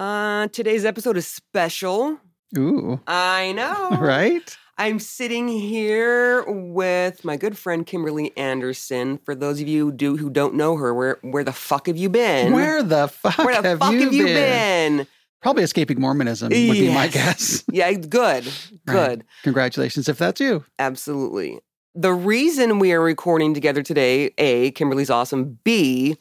Uh, today's episode is special. Ooh, I know. right? I'm sitting here with my good friend Kimberly Anderson. For those of you who do who don't know her, where where the fuck have you been? Where the fuck, Where the have, fuck you have you been? been? Probably escaping Mormonism would be my guess. Yeah, good. Right. Good. Congratulations if that's you. Absolutely. The reason we are recording together today, A, Kimberly's awesome. B,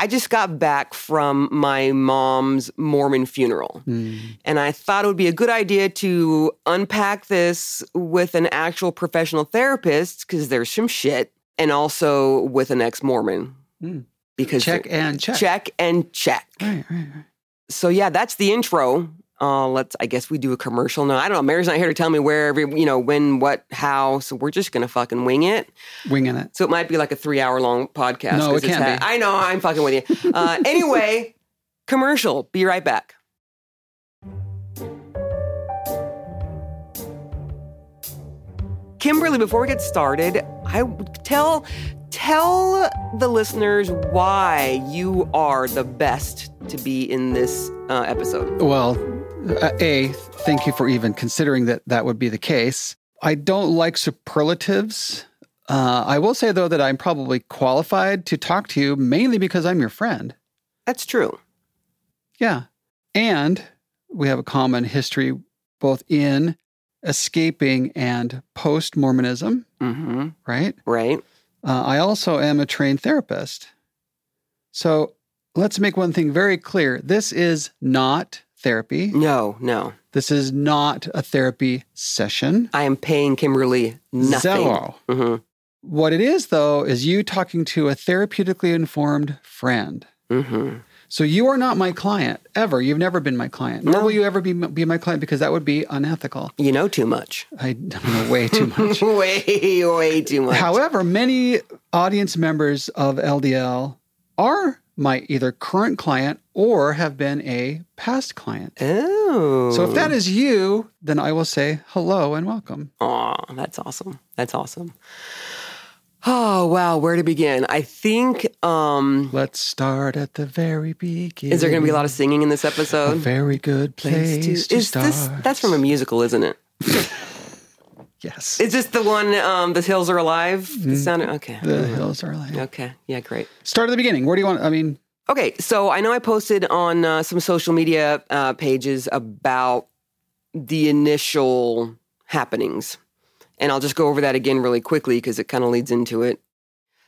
I just got back from my mom's Mormon funeral. Hmm. And I thought it would be a good idea to unpack this with an actual professional therapist because there's some shit, and also with an ex Mormon. Mm. Because Check and check. check and check. Right, right, right. So yeah, that's the intro. Uh, let's. I guess we do a commercial now. I don't know. Mary's not here to tell me where every, you know, when, what, how. So we're just gonna fucking wing it. Winging it. So it might be like a three-hour-long podcast. No, it can't be. I know. I'm fucking with you. Uh, anyway, commercial. Be right back. Kimberly, before we get started, I tell tell the listeners why you are the best to be in this uh, episode. Well, A, thank you for even considering that that would be the case. I don't like superlatives. Uh, I will say, though, that I'm probably qualified to talk to you mainly because I'm your friend. That's true. Yeah. And we have a common history both in escaping and post Mormonism, Mm-hmm. right? Right. Uh, I also am a trained therapist. So let's make one thing very clear this is not therapy. No, no. This is not a therapy session. I am paying Kimberly nothing. Zero. hmm What it is, though, is you talking to a therapeutically informed friend. hmm So you are not my client ever. You've never been my client. Nor No. will you ever be, be my client because that would be unethical. You know too much. I know way too much. way, way too much. However, many audience members of LDL are my either current client or have been a past client. Oh. So if that is you, then I will say hello and welcome. Aw, that's awesome. That's awesome. Oh wow, where to begin? I think um Let's start at the very beginning. is there gonna be a lot of singing in this a episode? very good place, to, is start? this that's from a musical, isn't it? yes. Is this the one um The Hills Are Alive? The sound okay. Mm-hmm. the hills are alive. Okay. Yeah, great. Start at the beginning. Where do you want? I mean, Okay, so I know I posted on uh, some social media uh, pages about the initial happenings. And I'll just go over that again really quickly because it kind of leads into it.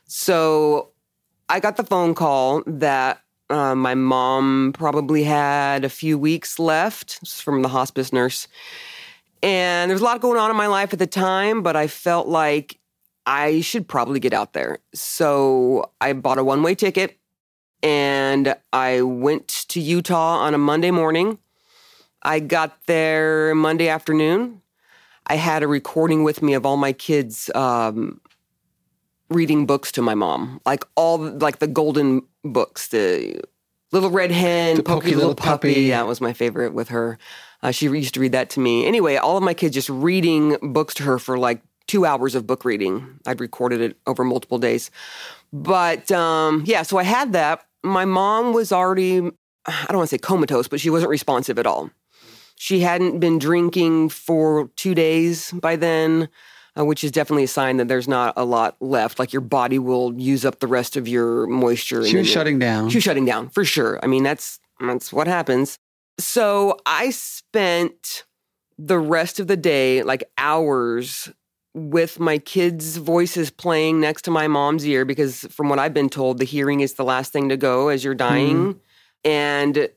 So I got the phone call that uh, my mom probably had a few weeks left from the hospice nurse. And there's a lot going on in my life at the time, but I felt like I should probably get out there. So I bought a one way ticket and I went to Utah on a Monday morning. I got there Monday afternoon. I had a recording with me of all my kids um, reading books to my mom, like all like the golden books, the Little Red Hen, The Pokey, Pokey Little, Little Puppy. Puppy. That was my favorite with her. Uh, she used to read that to me. Anyway, all of my kids just reading books to her for like two hours of book reading. I'd recorded it over multiple days. But um, yeah, so I had that. My mom was already, I don't want to say comatose, but she wasn't responsive at all. She hadn't been drinking for two days by then, uh, which is definitely a sign that there's not a lot left. Like your body will use up the rest of your moisture. and she was shutting down. she was shutting down for sure. I mean, that's that's what happens. So I spent the rest of the day, like hours, with my kids' voices playing next to my mom's ear because, from what I've been told, the hearing is the last thing to go as you're dying, and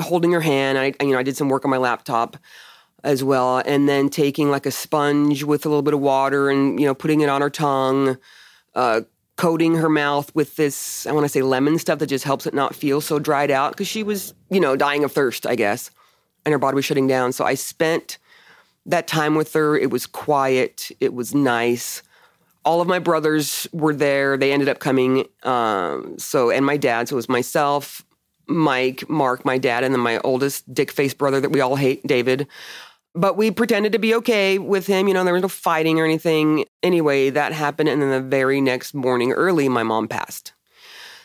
holding her hand. I you know I did some work on my laptop as well, and then taking like a sponge with a little bit of water and you know putting it on her tongue. Uh, coating her mouth with this, I want to say lemon stuff that just helps it not feel so dried out because she was, you know, dying of thirst, I guess, and her body was shutting down. So I spent that time with her. It was quiet, it was nice. All of my brothers were there. They ended up coming. Um, so, and my dad. So it was myself, Mike, Mark, my dad, and then my oldest dick faced brother that we all hate, David. But we pretended to be okay with him. You know, there was no fighting or anything. Anyway, that happened. And then the very next morning, early, my mom passed.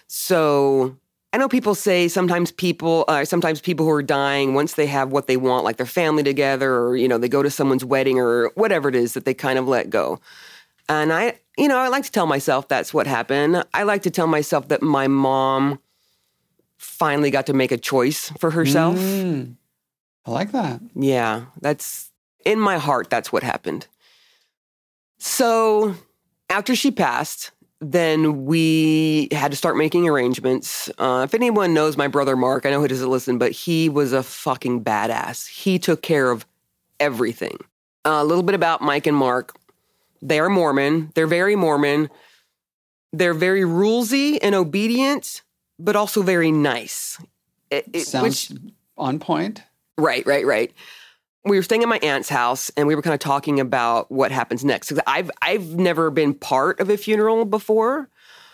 So I know people say sometimes people, uh, sometimes people who are dying, once they have what they want, like their family together, or you know, they go to someone's wedding or whatever it is that they kind of let go. And I, you know, I like to tell myself that's what happened. I like to tell myself that my mom finally got to make a choice for herself. Mm. I like that. Yeah, that's in my heart. That's what happened. So after she passed, then we had to start making arrangements. Uh, if anyone knows my brother Mark, I know he doesn't listen, but he was a fucking badass. He took care of everything. Uh, a little bit about Mike and Mark. They are Mormon. They're very Mormon. They're very rulesy and obedient, but also very nice. It- it- Sounds on point. Right, right, right. We were staying at my aunt's house and we were kind of talking about what happens next. Cause I've I've never been part of a funeral before.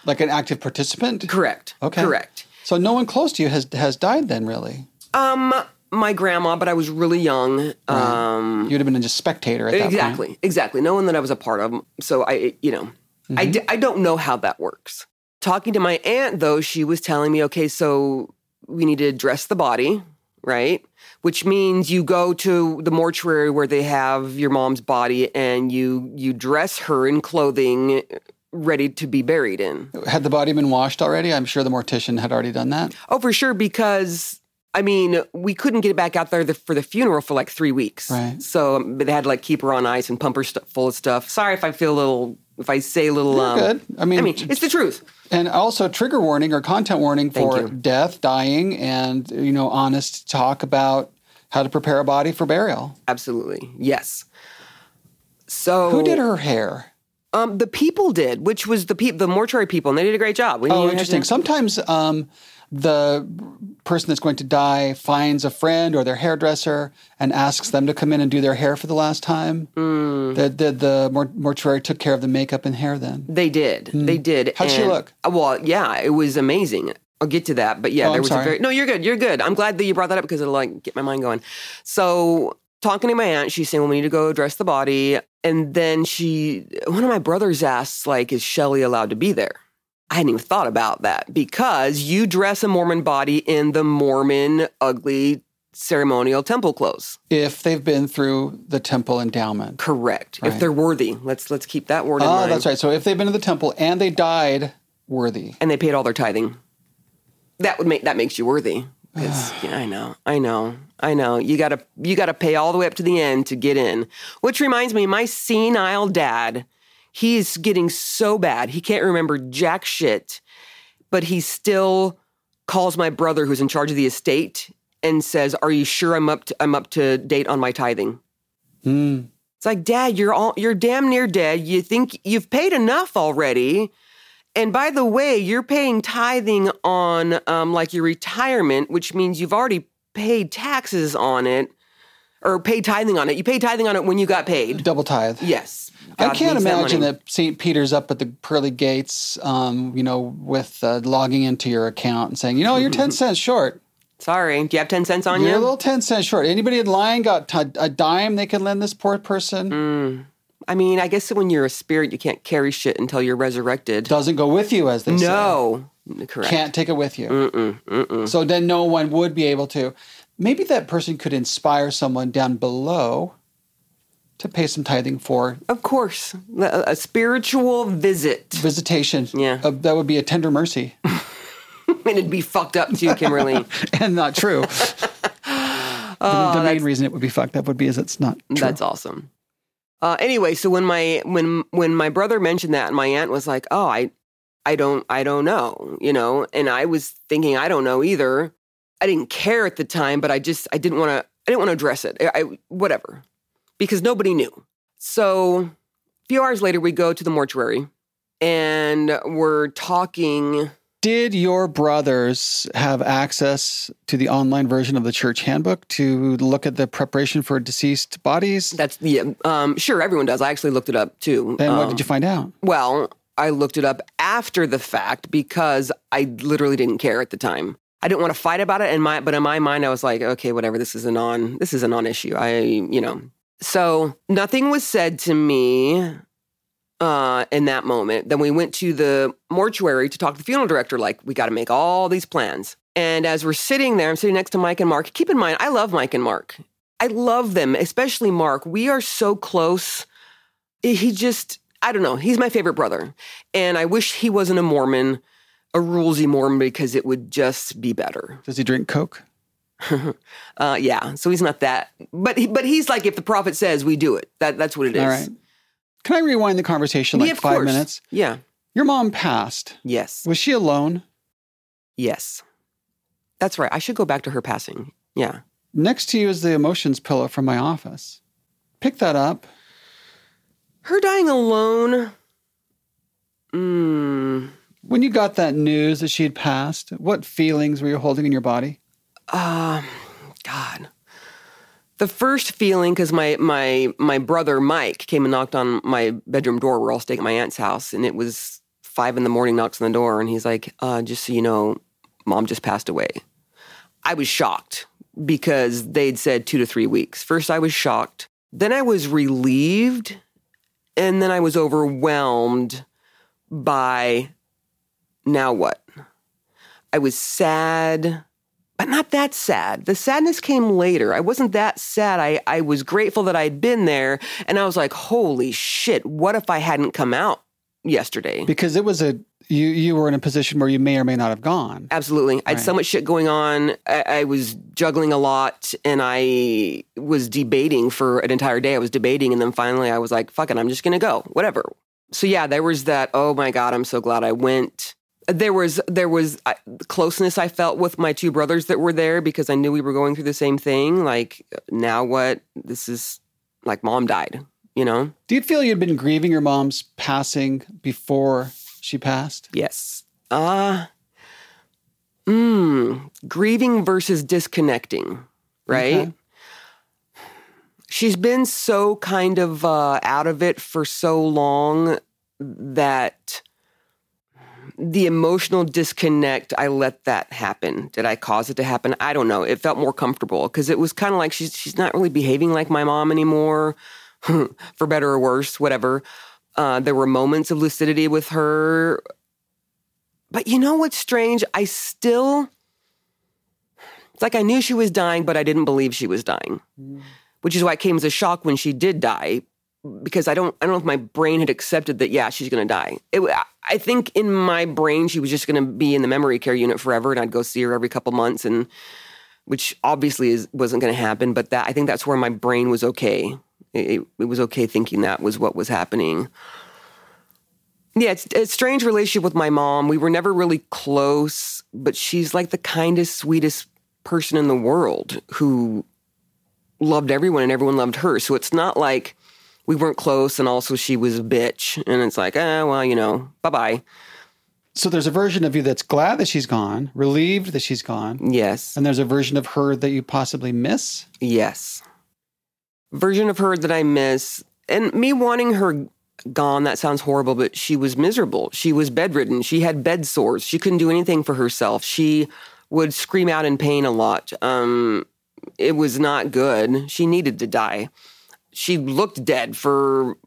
Like an active participant. Correct. Okay. Correct. So no one close to you has has died then, really. Um my grandma, but I was really young. Um You'd have been just a spectator at that exactly. point. Exactly. No one that I was a part of. So I you know, I d- I don't know how that works. Talking to my aunt though, she was telling me, okay, so we need to dress the body, right? Which means you go to the mortuary where they have your mom's body and you you dress her in clothing ready to be buried in. Had the body been washed already? I'm sure the mortician had already done that. Oh, for sure, because I mean, we couldn't get it back out there the, for the funeral for like three weeks. Right. So um, they had to like keep her on ice and pump her st- full of stuff. Sorry if I feel a little, if I say a little. um, good. I mean- I mean, it's the truth. And also trigger warning or content warning for death, dying, and you know, honest talk about how to prepare a body for burial. Absolutely, yes. So Who did her hair? Um, the people did, which was the people, the mortuary people, and they did a great job. We Oh, interesting. to- Sometimes um, the person that's going to die finds a friend or their hairdresser and asks them to come in and do their hair for the last time. Hmm. The, the, the mortuary took care of the makeup and hair then. They did. They did. How'd she look? uh, Well, yeah, it was amazing. I'll get to that, but yeah, Oh, there was sorry. a very no. You're good. You're good. I'm glad that you brought that up because it'll like get my mind going. So talking to my aunt, she's saying, "Well, we need to go dress the body," and then she, one of my brothers asks, "Like, is Shelly allowed to be there?" I hadn't even thought about that because you dress a Mormon body in the Mormon ugly ceremonial temple clothes. If they've been through the temple endowment. Correct. Right. If they're worthy, let's let's keep that word in Oh, mind. that's right. So if they've been to the temple and they died worthy. and they paid all their tithing. That would make that makes you worthy. 'Cause, yeah, I know, I know, I know. You gotta you gotta pay all the way up to the end to get in. Which reminds me, my senile dad, he's getting so bad he can't remember jack shit, but he still calls my brother who's in charge of the estate and says, "Are you sure I'm up to I'm up to date on my tithing?" Hmm. It's like, Dad, you're all you're damn near dead. You think you've paid enough already. And by the way, you're paying tithing on um, like your retirement, which means you've already paid taxes on it or paid tithing on it. You paid tithing on it when you got paid. Double tithe. Yes. I can't imagine money. that, St. Peter's up at the pearly gates, um, you know, with uh, logging into your account and saying, you know, you're 10 cents short. Sorry. Do you have 10 cents on You're a you? little 10 cents short. Anybody in line got t- a dime they could lend this poor person? Mm. I mean, I guess when you're a spirit, you can't carry shit until you're resurrected. Doesn't go with you, as they say. No. Correct. Can't take it with you. Mm-mm, mm-mm. So then no one would be able to. Maybe that person could inspire someone down below to pay some tithing for Of course. A, a spiritual visit. visitation. Yeah. Uh, that would be a tender mercy and it'd be fucked up too, Kimberly. and not true. the the main reason it would be fucked up would be is it's not true. That's awesome. Uh, anyway, so when my when when my brother mentioned that, my aunt was like, "Oh, I, I don't, I don't know," you know, and I was thinking, I don't know either. I didn't care at the time, but I just I didn't want to I didn't want to address it. I, I whatever, because nobody knew. So a few hours later, we go to the mortuary, and we're talking. Did your brothers have access to the online version of the church handbook to look at the preparation for deceased bodies? That's the um, sure everyone does. I actually looked it up too. And what Um, did you find out? Well, I looked it up after the fact because I literally didn't care at the time. I didn't want to fight about it in my but in my mind I was like, okay, whatever, this is a non this is a non-issue. I, you know. So, nothing was said to me uh, in that moment. Then we went to the mortuary to talk to the funeral director, like, we got to make all these plans. And as we're sitting there, I'm sitting next to Mike and Mark. Keep in mind, I love Mike and Mark. I love them, especially Mark. We are so close. He just, I don't know, he's my favorite brother. And I wish he wasn't a Mormon, a rulesy Mormon, because it would just be better. Does he drink Coke? uh, yeah, so he's not that, but he, but he's like if the prophet says we do it. That that's what it is. All right. Can I rewind the conversation like yeah, five course. minutes? Yeah. Your mom passed. Yes. Was she alone? Yes. That's right. I should go back to her passing. Yeah. Next to you is the emotions pillow from my office. Pick that up. Her dying alone. Mm, When you got that news that she had passed, what feelings were you holding in your body? um, God. The first feeling, because my my my brother Mike came and knocked on my bedroom door. We're all staying at my aunt's house, and it was five in the morning. Knocks on the door, and he's like, uh, "Just so you know, mom just passed away." I was shocked because they'd said two to three weeks. First, I was shocked. Then I was relieved, and then I was overwhelmed by now what? I was sad, but not that sad. The sadness came later. I wasn't that sad. I, I was grateful that I'd been there. And I was like, holy shit, what if I hadn't come out yesterday? Because it was a you you were in a position where you may or may not have gone. Absolutely. I had so much shit going on. I, I was juggling a lot and I was debating for an entire day. I was debating. And then finally I was like, fuck it, I'm just going to go, whatever. So yeah, there was that, oh my God, I'm so glad I went. There was there was uh, closeness I felt with my two brothers that were there because I knew we were going through the same thing. Like now what? This is like mom died, you know? Do you feel you'd been grieving your mom's passing before she passed? Yes. Uh mm, grieving versus disconnecting, right? Okay. She's been so kind of uh, out of it for so long that the emotional disconnect, I let that happen. Did I cause it to happen? I don't know. It felt more comfortable because it was kind of like she's she's not really behaving like my mom anymore, for better or worse, whatever. Uh, there were moments of lucidity with her. But you know what's strange? I still, it's like I knew she was dying, but I didn't believe she was dying, which is why it came as a shock when she did die, because I don't, I don't know if my brain had accepted that, yeah, she's to die. It, I think in my brain, she was just to be in the memory care unit forever, and I'd go see her every couple months, and which obviously is, wasn't to happen. But that I think that's where my brain was okay. It, it was okay thinking that was what was happening. Yeah, it's a strange relationship with my mom. We were never really close, but she's like the kindest, sweetest person in the world who loved everyone and everyone loved her. So it's not like we weren't close and also she was a bitch. And it's like, eh, well, you know, bye bye. So there's a version of you that's glad that she's gone, relieved that she's gone, Yes. and there's a version of her that you possibly miss. Yes. Version of her that I miss. And me wanting her gone, that sounds horrible, but she was miserable. She was bedridden. She had bed sores. She couldn't do anything for herself. She would scream out in pain a lot. Um, it was not good. She needed to die. She looked dead for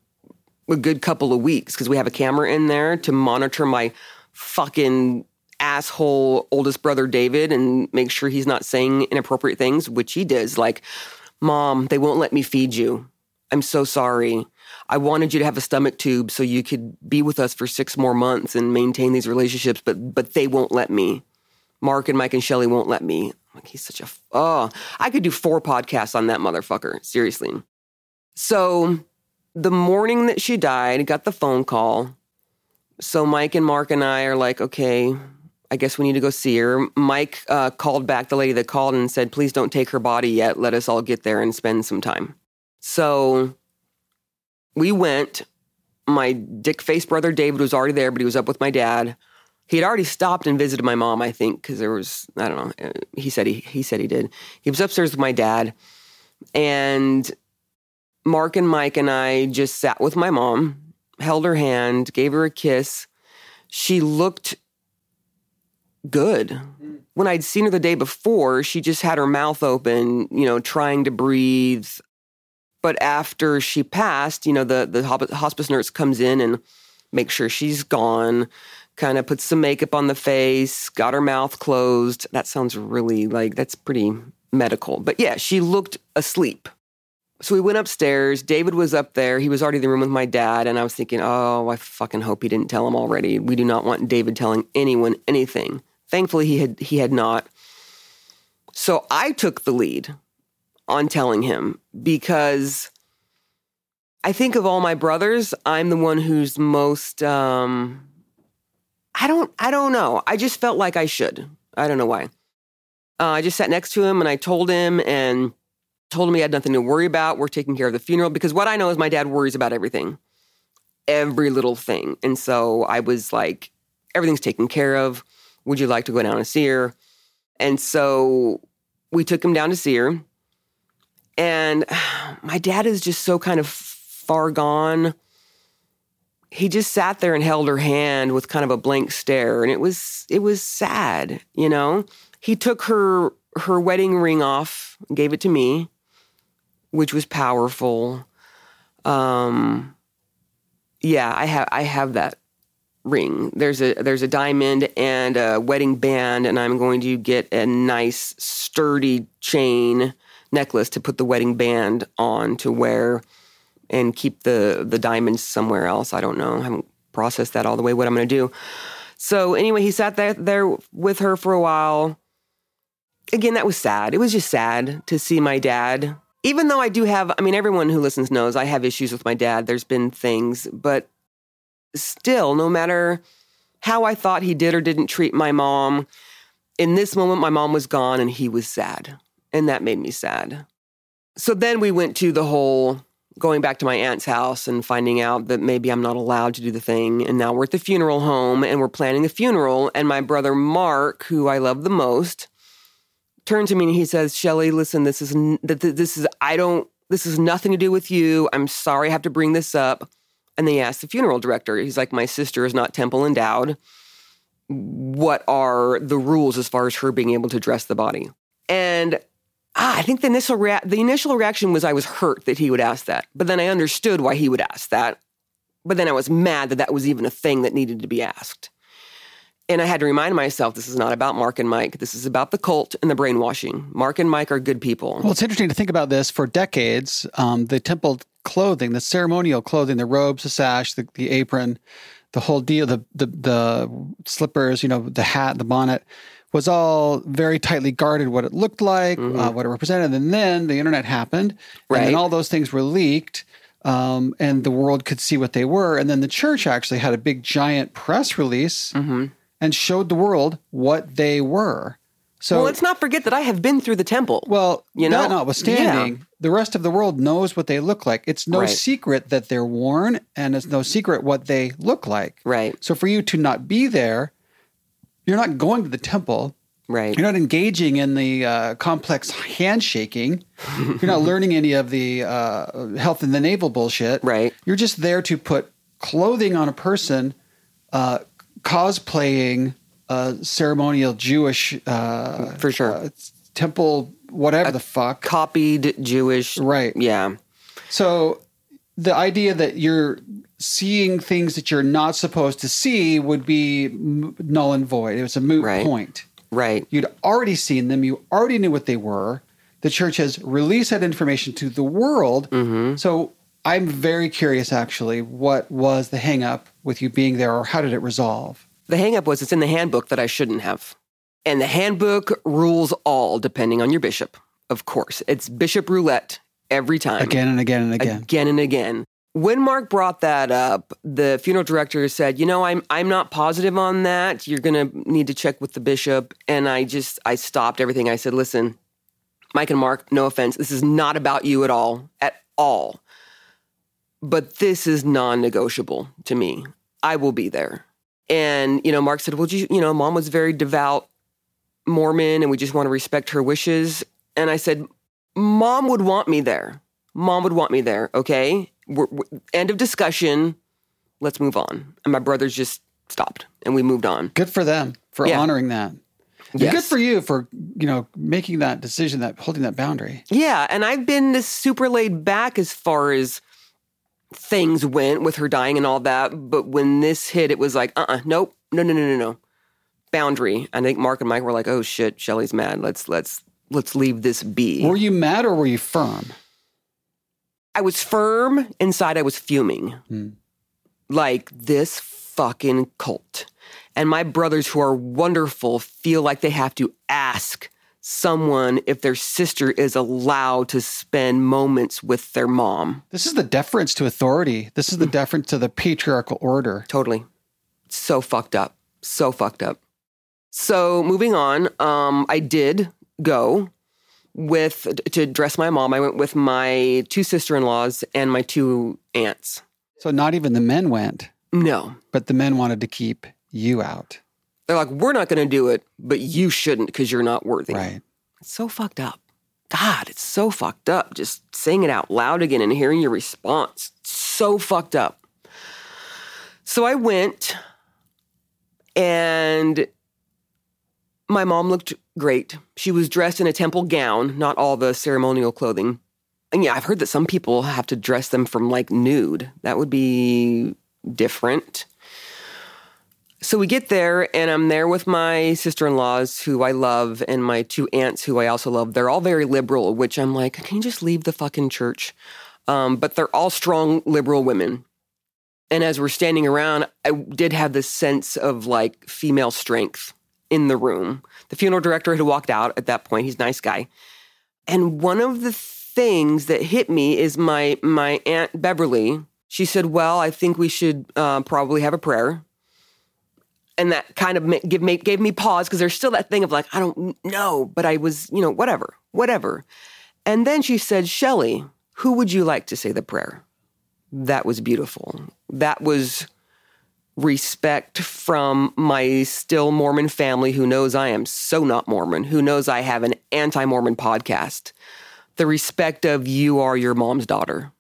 a good couple of weeks because we have a camera in there to monitor my fucking asshole oldest brother David and make sure he's not saying inappropriate things, which he does. Like, Mom, they won't let me feed you. I'm so sorry. I wanted you to have a stomach tube so you could be with us for six more months and maintain these relationships, but but they won't let me. Mark and Mike and Shelly won't let me. Like he's such a oh, I could do four podcasts on that motherfucker. Seriously. So the morning that she died, got the phone call. So Mike and Mark and I are like, okay, I guess we need to go see her. Mike uh, called back the lady that called and said, please don't take her body yet. Let us all get there and spend some time. So we went. My dick faced brother David was already there, but he was up with my dad. He had already stopped and visited my mom, I think, because there was I don't know. uh, He said he he said he did. He was upstairs with my dad, and Mark and Mike and I just sat with my mom, held her hand, gave her a kiss. She looked good. When I'd seen her the day before, she just had her mouth open, you know, trying to breathe. But after she passed, you know, the, the hospice nurse comes in and makes sure she's gone, kind of puts some makeup on the face, got her mouth closed. That sounds really like that's pretty medical. But yeah, she looked asleep. So we went upstairs. David was up there. He was already in the room with my dad. And I was thinking, oh, I fucking hope he didn't tell him already. We do not want David telling anyone anything. Thankfully, he had, he had not. So I took the lead on telling him because I think of all my brothers, I'm the one who's most, um, I don't, I don't know. I just felt like I should. I don't know why. Uh, I just sat next to him and I told him and told him he had nothing to worry about. We're taking care of the funeral because what I know is my dad worries about everything, every little thing. And so I was like, everything's taken care of. Would you like to go down and see her? And so we took him down to see her. And my dad is just so kind of far gone. He just sat there and held her hand with kind of a blank stare and it was it was sad, you know. He took her her wedding ring off, gave it to me which was powerful. Um, yeah, I have I have that ring. There's a there's a diamond and a wedding band, and I'm going to get a nice sturdy chain necklace to put the wedding band on to wear, and keep the the diamonds somewhere else. I don't know. I haven't processed that all the way. What I'm going to do. So anyway, he sat there there with her for a while. Again, that was sad. It was just sad to see my dad even though I do have, I mean, everyone who listens knows I have issues with my dad. There's been things, but still, no matter how I thought he did or didn't treat my mom, in this moment, my mom was gone and he was sad. And that made me sad. So then we went to the whole going back to my aunt's house and finding out that maybe I'm not allowed to do the thing. And now we're at the funeral home and we're planning the funeral. And my brother Mark, who I love the most, turned to me and he says, Shelly, listen, this is, this is, I don't, this is nothing to do with you. I'm sorry I have to bring this up. And then he asked the funeral director, he's like, my sister is not temple endowed. What are the rules as far as her being able to dress the body? And ah, I think the initial rea- the initial reaction was I was hurt that he would ask that, but then I understood why he would ask that. But then I was mad that that was even a thing that needed to be asked. And I had to remind myself this is not about Mark and Mike. This is about the cult and the brainwashing. Mark and Mike are good people. Well, it's interesting to think about this. For decades, um, the temple clothing, the ceremonial clothing, the robes, the sash, the, the apron, the whole deal, the, the the slippers, you know, the hat, the bonnet, was all very tightly guarded. What it looked like, mm-hmm. uh, what it represented, and then the internet happened, right. and then all those things were leaked. Um, and the world could see what they were. And then the church actually had a big, giant press release mm-hmm and showed the world what they were. So well, let's not forget that I have been through the temple. Well, you know, notwithstanding, yeah. the rest of the world knows what they look like. It's no right. secret that they're worn, and it's no secret what they look like. Right. So for you to not be there, you're not going to the temple. Right. You're not engaging in the uh, complex handshaking. you're not learning any of the uh, health in the navel bullshit. Right. You're just there to put clothing on a person. Uh, cosplaying a ceremonial Jewish, uh, for sure, uh, temple, whatever a the fuck, copied Jewish, right? Yeah. So the idea that you're seeing things that you're not supposed to see would be null and void. It was a moot right. point. Right. You'd already seen them. You already knew what they were. The church has released that information to the world. Mm-hmm. So I'm very curious, actually, what was the hangup with you being there, or how did it resolve? The hangup was it's in the handbook that I shouldn't have. And the handbook rules all depending on your bishop, of course. It's bishop roulette every time. Again and again and again. Again and again. When Mark brought that up, the funeral director said, "You know, I'm I'm not positive on that. You're going to need to check with the bishop." And I just I stopped everything. I said, "Listen, Mike and Mark, no offense. This is not about you at all. At all but this is non-negotiable to me. I will be there. And, you know, Mark said, well, you, you know, mom was very devout Mormon and we just want to respect her wishes. And I said, mom would want me there. Mom would want me there. Okay. We're, we're, end of discussion. Let's move on. And my brothers just stopped and we moved on. Good for them for yeah. honoring that. Good for you for you know making that decision, that holding that boundary. Yeah, and I've been this super laid back as far as things went with her dying and all that. But when this hit, it was like, uh, uh nope, no, no, no, no, no, boundary. I think Mark and Mike were like, oh shit, Shelly's mad. Let's let's let's leave this be. Were you mad or were you firm? I was firm inside. I was fuming, Hmm. like this fucking cult. And my brothers, who are wonderful, feel like they have to ask someone if their sister is allowed to spend moments with their mom. This is the deference to authority. This is the deference to the patriarchal order. Totally. So fucked up. So fucked up. So moving on, um, I did go with to dress my mom. I went with my two sister-in-laws and my two aunts. So not even the men went, No. but the men wanted to keep you out. They're like, we're not going to do it, but you shouldn't because you're not worthy. Right. It's so fucked up. God, it's so fucked up. Just saying it out loud again and hearing your response. So fucked up. So I went and my mom looked great. She was dressed in a temple gown, not all the ceremonial clothing. And yeah, I've heard that some people have to dress them from like nude. That would be different. So we get there, and I'm there with my sister in laws, who I love, and my two aunts, who I also love. They're all very liberal, which I'm like, can you just leave the fucking church? Um, but they're all strong liberal women. And as we're standing around, I did have this sense of like female strength in the room. The funeral director had walked out at that point. He's a nice guy. And one of the things that hit me is my my aunt Beverly. She said, "Well, I think we should uh, probably have a prayer." And that kind of give, ma- gave me pause because there's still that thing of like I don't know, but I was you know whatever, whatever. And then she said, "Shelly, who would you like to say the prayer?" That was beautiful. That was respect from my still Mormon family who knows I am so not Mormon, who knows I have an anti-Mormon podcast. The respect of you are your mom's daughter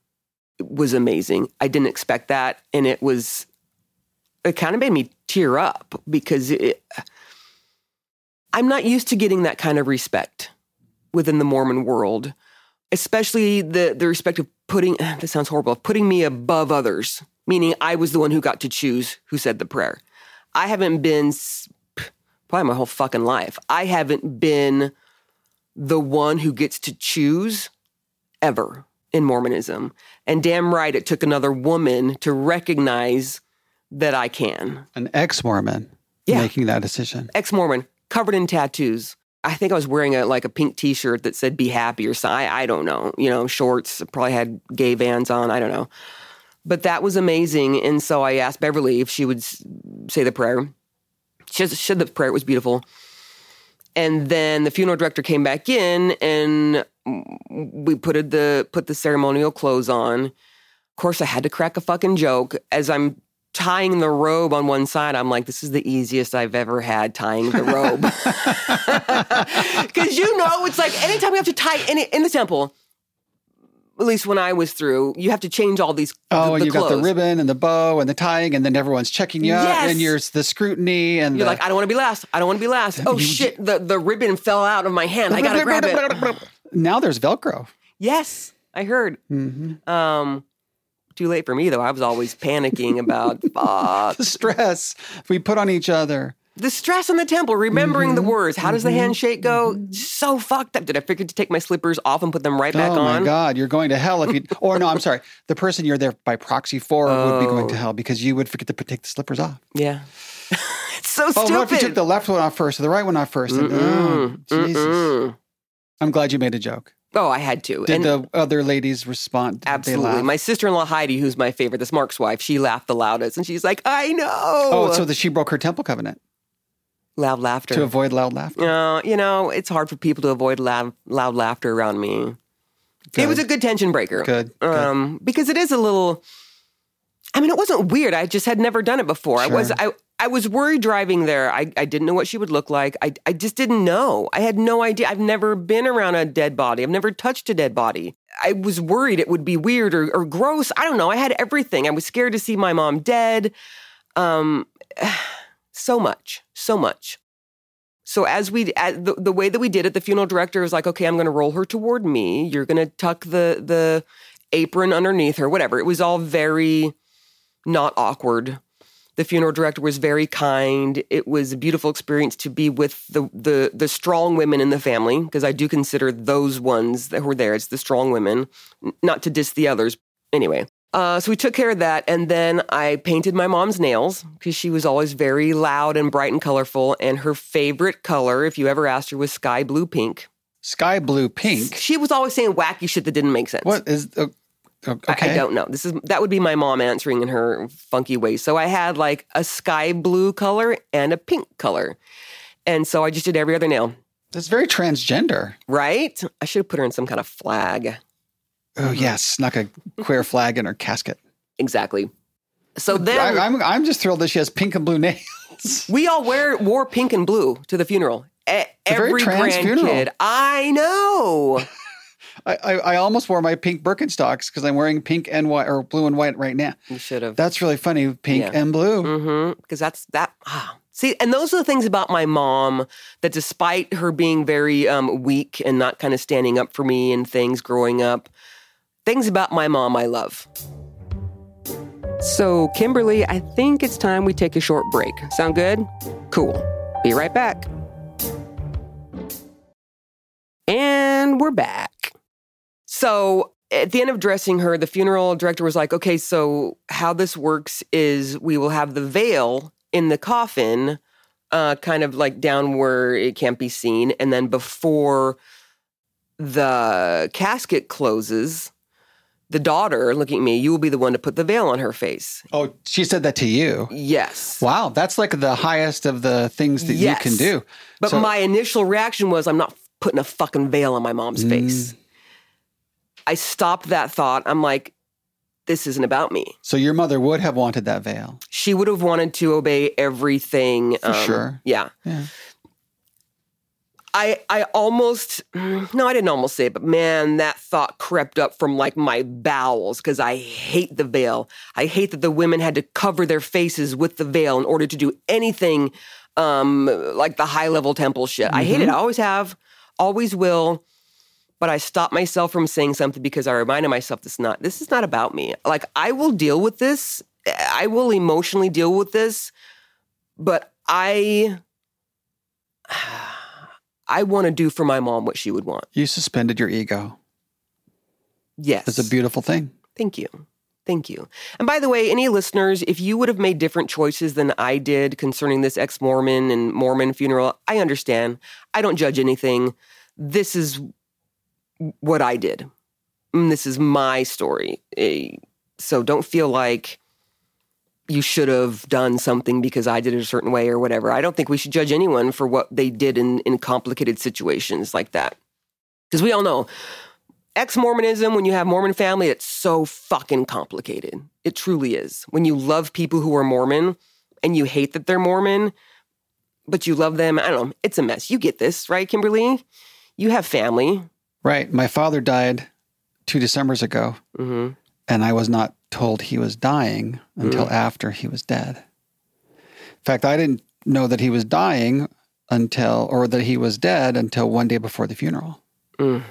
was amazing. I didn't expect that, and it was it kind of made me tear up because it, I'm not used to getting that kind of respect within the Mormon world, especially the the respect of putting this sounds horrible, of putting me above others, meaning I was the one who got to choose who said the prayer. I haven't been probably my whole fucking life. I haven't been the one who gets to choose ever in Mormonism. And damn right, it took another woman to recognize that I can. An ex Mormon Yeah. making that decision. Ex Mormon, covered in tattoos. I think I was wearing a like a pink T-shirt that said "Be happy" or something. I, I don't know. You know, shorts. Probably had gay Vans on. I don't know. But that was amazing. And so I asked Beverly if she would say the prayer. She said- she said the prayer. It was beautiful. And then the funeral director came back in, and we put the put the ceremonial clothes on. Of course, I had to crack a fucking joke as I'm tying the robe on one side. I'm like, this is the easiest I've ever had tying the robe. Because you know, it's like anytime you have to tie in, in the temple, at least when I was through, you have to change all these. Oh, the, and the you got the ribbon and the bow and the tying, and then everyone's checking you out, Yes. and you're the scrutiny and You're the, like, I don't want to be last. I don't want to be last. Oh shit! The the ribbon fell out of my hand. I gotta grab it. now there's Velcro. Yes, I heard. Mm-hmm. Um, too late for me though. I was always panicking about fuck The stress we put on each other. the stress in the temple. Remembering Mm-hmm. the words. How does the handshake go? So fucked up. Did I forget to take my slippers off and put them right back oh on? Oh my God, you're going to hell if you. Or no, I'm sorry. The person you're there by proxy for would be going to Oh. hell because you would forget to take the slippers off. Yeah. it's so Oh, stupid. what if you took the left one off first or the right one off 1st And, oh, Jesus. Mm-mm. I'm glad you made a joke. Oh, I had to. Did and the other ladies respond? Did absolutely. My sister-in-law Heidi, who's my favorite, that's Mark's wife, she laughed the loudest, and she's like, "I know." oh, so that she broke her temple covenant loud laughter. to avoid loud laughter. No, you know, it's hard for people to avoid loud, loud laughter around me. It was a good tension breaker. Good, good. Um, because it is a little. I mean, it wasn't weird. I just had never done it before. I was I I was worried driving there. I I didn't know what she would look like. I I just didn't know. I had no idea. I've never been around a dead body. I've never touched a dead body. I was worried it would be weird or, or gross. I don't know. I had everything. I was scared to see my mom dead. Um, so much, so much. So as we as the, the way that we did it, the funeral director was like, "Okay, I'm going to roll her toward me. You're going to tuck the the apron underneath her, whatever." It was all very not awkward. The funeral director was very kind. It was a beautiful experience to be with the the the strong women in the family because I do consider those ones that were there. It's the strong women, not to diss the others. Anyway, uh, so we took care of that, and then I painted my mom's nails because she was always very loud and bright and colorful. And her favorite color, if you ever asked her, was sky blue pink. Sky blue pink. She was always saying wacky shit that didn't make sense. What is? Uh, okay. I, I don't know. This is that would be my mom answering in her funky way. So I had like a sky blue color and a pink color, and so I just did every other nail. That's very transgender. Right? I should have put her in some kind of flag. Oh mm-hmm. yes, snuck a queer flag in her casket. Exactly. So then I, I'm I'm just thrilled that she has pink and blue nails. we all wear wore pink and blue to the funeral. E- every trans grandkid. funeral. I know. I, I, I almost wore my pink Birkenstocks because I'm wearing pink and white or blue and white right now. You should have. That's really funny, pink Yeah. and blue. Mm-hmm. Because that's that. Ah. See, and those are the things about my mom that, despite her being very um, weak and not kind of standing up for me and things growing up, things about my mom I love. So, Kimberly, I think it's time we take a short break. Sound good? Cool. Be right back. And we're back. So, at the end of dressing her, the funeral director was like, okay, so how this works is we will have the veil in the coffin, uh, kind of like down where it can't be seen. And then before the casket closes, the daughter, looking at me, you will be the one to put the veil on her face. Oh, she said that to you. Yes. Wow, that's like the highest of the things that Yes. you can do. But So- my initial reaction was, I'm not putting a fucking veil on my mom's Mm. face. I stopped that thought. I'm like, this isn't about me. So your mother would have wanted that veil. She would have wanted to obey everything. um, sure. Yeah. Yeah. I I almost no, I didn't almost say it, but man, that thought crept up from like my bowels because I hate the veil. I hate that the women had to cover their faces with the veil in order to do anything um like the high level temple shit. I hate it. I always have, always will. But I stopped myself from saying something because I reminded myself this not this is not about me. Like I will deal with this. I will emotionally deal with this, but I I want to do for my mom what she would want. You suspended your ego. Yes. It's a beautiful thing. Thank you. Thank you. And by the way, any listeners, if you would have made different choices than I did concerning this ex Mormon and Mormon funeral, I understand. I don't judge anything. This is what I did. And this is my story. Eh, So don't feel like you should have done something because I did it a certain way or whatever. I don't think we should judge anyone for what they did in, in complicated situations like that. Because we all know ex Mormonism, when you have Mormon family, it's so fucking complicated. It truly is. When you love people who are Mormon and you hate that they're Mormon, but you love them, I don't know, it's a mess. You get this, right, Kimberly? You have family. Right. My father died two Decembers ago, hmm and I was not told he was dying until after he was dead. In fact, I didn't know that he was dying until, or that he was dead until one day before the funeral. Mm.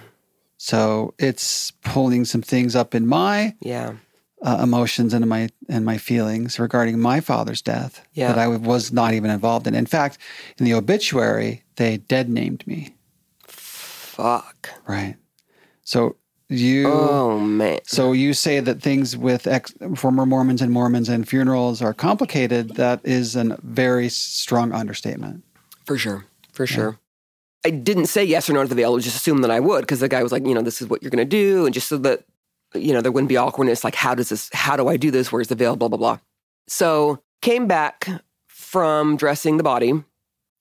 So it's pulling some things up in my Yeah. uh, emotions and my and my feelings regarding my father's death Yeah. that I was not even involved in. In fact, in the obituary, they dead named me. Fuck. Right. So you. Oh, man. So you say that things with ex, former Mormons and Mormons and funerals are complicated. That is a very strong understatement. For sure. For sure. I didn't say yes or no to the veil. I just assumed that I would because the guy was like, you know, this is what you're going to do. And just so that, you know, there wouldn't be awkwardness. Like, how does this, how do I do this? Where's the veil? Blah, blah, blah. So came back from dressing the body.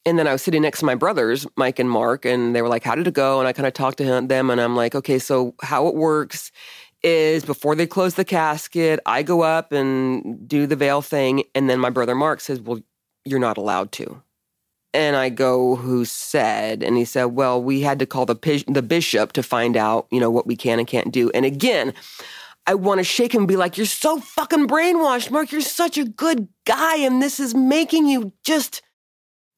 And then I was sitting next to my brothers, Mike and Mark, and they were like, how did it go? And I kind of talked to them and I'm like, okay, so how it works is before they close the casket, I go up and do the veil thing. And then my brother Mark says, well, you're not allowed to. And I go, who said? And he said, well, we had to call the the bishop to find out, you know, what we can and can't do. And again, I want to shake him and be like, you're so fucking brainwashed, Mark. You're such a good guy, and this is making you just.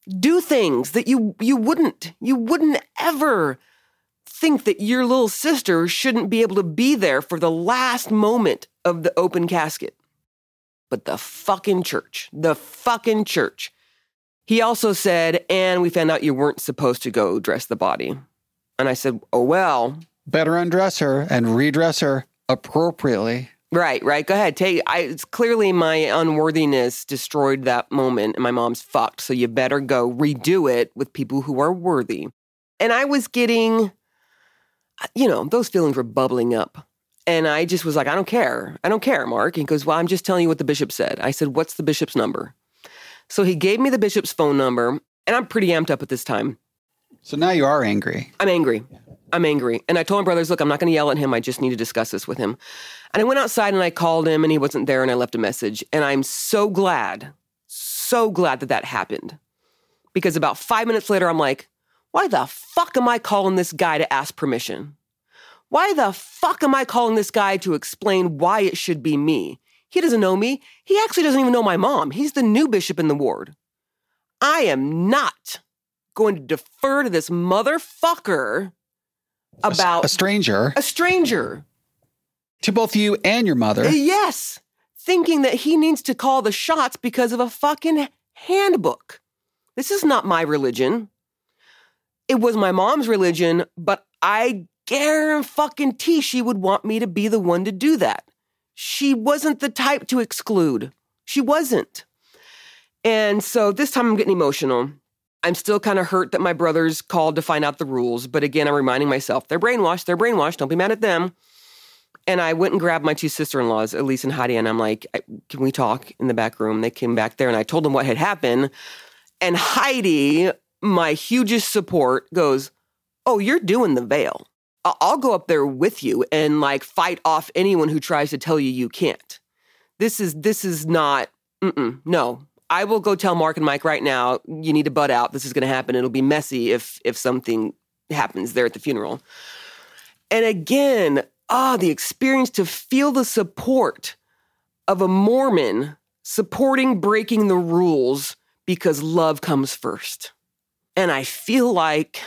Do things that you you wouldn't you wouldn't ever think that your little sister shouldn't be able to be there for the last moment of the open casket. But the fucking church, the fucking church. He also said, and we found out you weren't supposed to go dress the body. And I said, oh, well. Better undress her and redress her appropriately. Right, right. Go ahead. Take. I, it's clearly my unworthiness destroyed that moment, and my mom's fucked. So you better go redo it with people who are worthy. And I was getting, uh, you know, those feelings were bubbling up, and I just was like, I don't care. I don't care, Mark. And he goes, Well, I'm just telling you what the bishop said. I said, What's the bishop's number? So he gave me the bishop's phone number, and I'm pretty amped up at this time. So now you are angry. I'm angry. I'm angry. And I told my brothers, look, I'm not going to yell at him. I just need to discuss this with him. And I went outside and I called him and he wasn't there and I left a message. And I'm so glad, so glad that that happened. Because about five minutes later, I'm like, why the fuck am I calling this guy to ask permission? Why the fuck am I calling this guy to explain why it should be me? He doesn't know me. He actually doesn't even know my mom. He's the new bishop in the ward. I am not going to defer to this motherfucker about a, stranger. A stranger. To both you and your mother. Uh, yes. Thinking that he needs to call the shots because of a fucking handbook. This is not my religion. It was my mom's religion, but I guarantee she would want me to be the one to do that. She wasn't the type to exclude. She wasn't. And so this time I'm getting emotional. I'm still kind of hurt that my brothers called to find out the rules, but again, I'm reminding myself they're brainwashed, they're brainwashed, don't be mad at them. And I went and grabbed my two sister in laws, Elise and Heidi, and I'm like, can we talk in the back room? They came back there and I told them what had happened. And Heidi, my hugest support, goes, Oh, you're doing the veil. I'll go up there with you and like fight off anyone who tries to tell you you can't. This is this is not no. I will go tell Mark and Mike right now, you need to butt out. This is going to happen. It'll be messy if if something happens there at the funeral. And again, ah, the experience to feel the support of a Mormon supporting breaking the rules because love comes first. And I feel like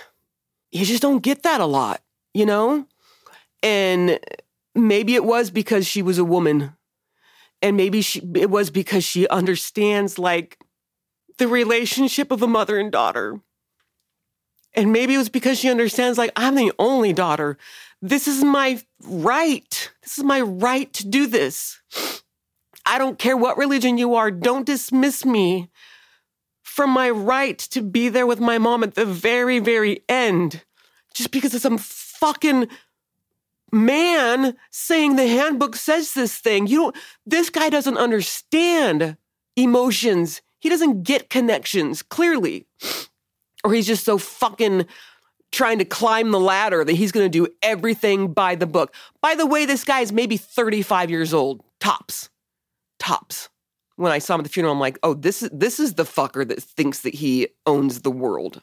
you just don't get that a lot, you know? And maybe it was because she was a woman and maybe she, it was because she understands like the relationship of a mother and daughter. And maybe it was because she understands like I'm the only daughter. This is my right. This is my right to do this. I don't care what religion you are. Don't dismiss me from my right to be there with my mom at the very, very end just because of some fucking man saying the handbook says this thing. You don't, this guy doesn't understand emotions. He doesn't get connections, clearly. Or he's just so fucking trying to climb the ladder that he's going to do everything by the book. By the way, this guy is maybe 35 years old, tops. Tops. When I saw him at the funeral, I'm like, oh, this is this is the fucker that thinks that he owns the world.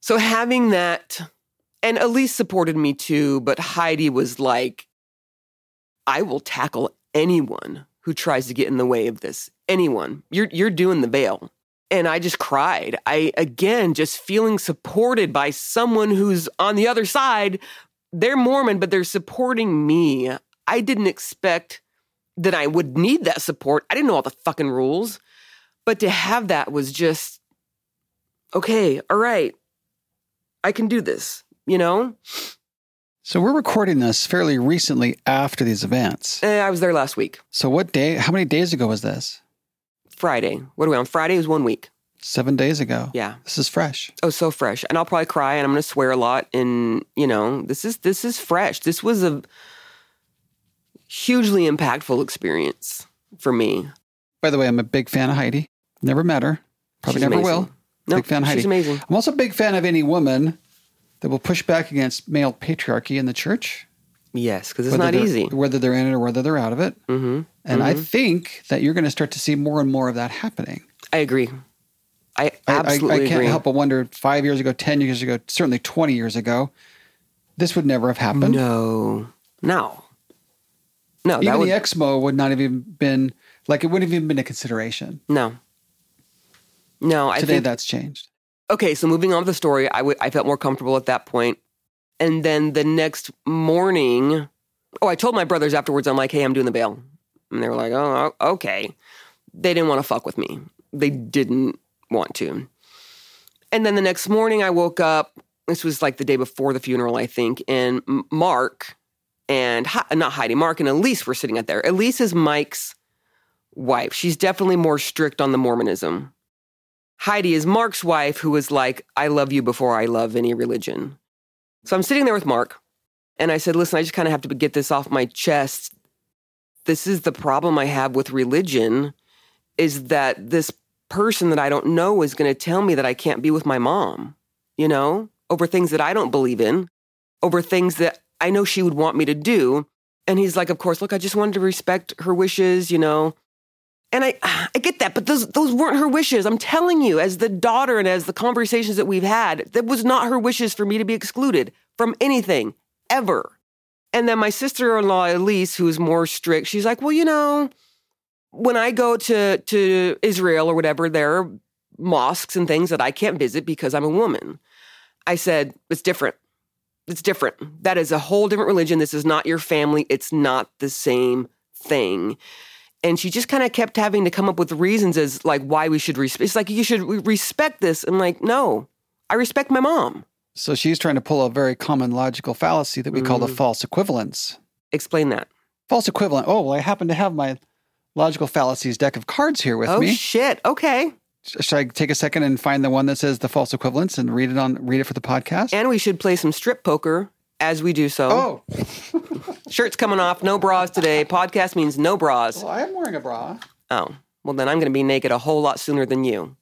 So having that and Elise supported me too, but Heidi was like, I will tackle anyone who tries to get in the way of this. Anyone. You're you're doing the veil. And I just cried. I again just feeling supported by someone who's on the other side. They're Mormon, but they're supporting me. I didn't expect that I would need that support. I didn't know all the fucking rules. But to have that was just okay, all right. I can do this you know? So we're recording this fairly recently after these events. Eh, I was there last week. So what day, how many days ago was this? Friday. What are we on? Friday was one week. Seven days ago. Yeah. This is fresh. Oh, so fresh. And I'll probably cry and I'm gonna swear a lot. And, you know, this is this is fresh. This was a hugely impactful experience for me. By the way, I'm a big fan of Heidi. Never met her. Probably she's never amazing. will. No, big fan of Heidi. She's amazing. I'm also a big fan of any woman that will push back against male patriarchy in the church. Yes, because it's not easy. Whether they're in it or whether they're out of it. Mm-hmm. And mm-hmm. I think that you're going to start to see more and more of that happening. I agree. I absolutely I, I, I can't agree. help but wonder five years ago, 10 years ago, certainly 20 years ago, this would never have happened. No, no. No, even would, the Exmo would not have even been, like, it wouldn't have even been a consideration. No. No, I Today think that's changed. Okay, so moving on with the story, I, w- I felt more comfortable at that point. And then the next morning, oh, I told my brothers afterwards, I'm like, hey, I'm doing the bail. And they were like, oh, okay. They didn't want to fuck with me. They didn't want to. And then the next morning, I woke up. This was like the day before the funeral, I think. And Mark and, not Heidi, Mark and Elise were sitting out there. Elise is Mike's wife. She's definitely more strict on the Mormonism. Heidi is Mark's wife, who was like, I love you before I love any religion. So I'm sitting there with Mark, and I said, Listen, I just kind of have to get this off my chest. This is the problem I have with religion is that this person that I don't know is going to tell me that I can't be with my mom, you know, over things that I don't believe in, over things that I know she would want me to do. And he's like, Of course, look, I just wanted to respect her wishes, you know. And I, I get that, but those those weren't her wishes. I'm telling you, as the daughter and as the conversations that we've had, that was not her wishes for me to be excluded from anything ever. And then my sister-in-law Elise, who's more strict, she's like, well, you know, when I go to to Israel or whatever, there are mosques and things that I can't visit because I'm a woman. I said, it's different. It's different. That is a whole different religion. This is not your family. It's not the same thing and she just kind of kept having to come up with reasons as like why we should respect. It's like you should re- respect this. I'm like, no, I respect my mom. So she's trying to pull a very common logical fallacy that we call the Mm. false equivalence. Explain that. False equivalent. Oh, well, I happen to have my logical fallacies deck of cards here with oh me. Oh shit. Okay. Should I take a second and find the one that says the false equivalence and read it on read it for the podcast? And we should play some strip poker as we do so. oh, Shirts coming off. No bras today. Podcast means no bras. well, I am wearing a bra. Oh, well then I'm going to be naked a whole lot sooner than you.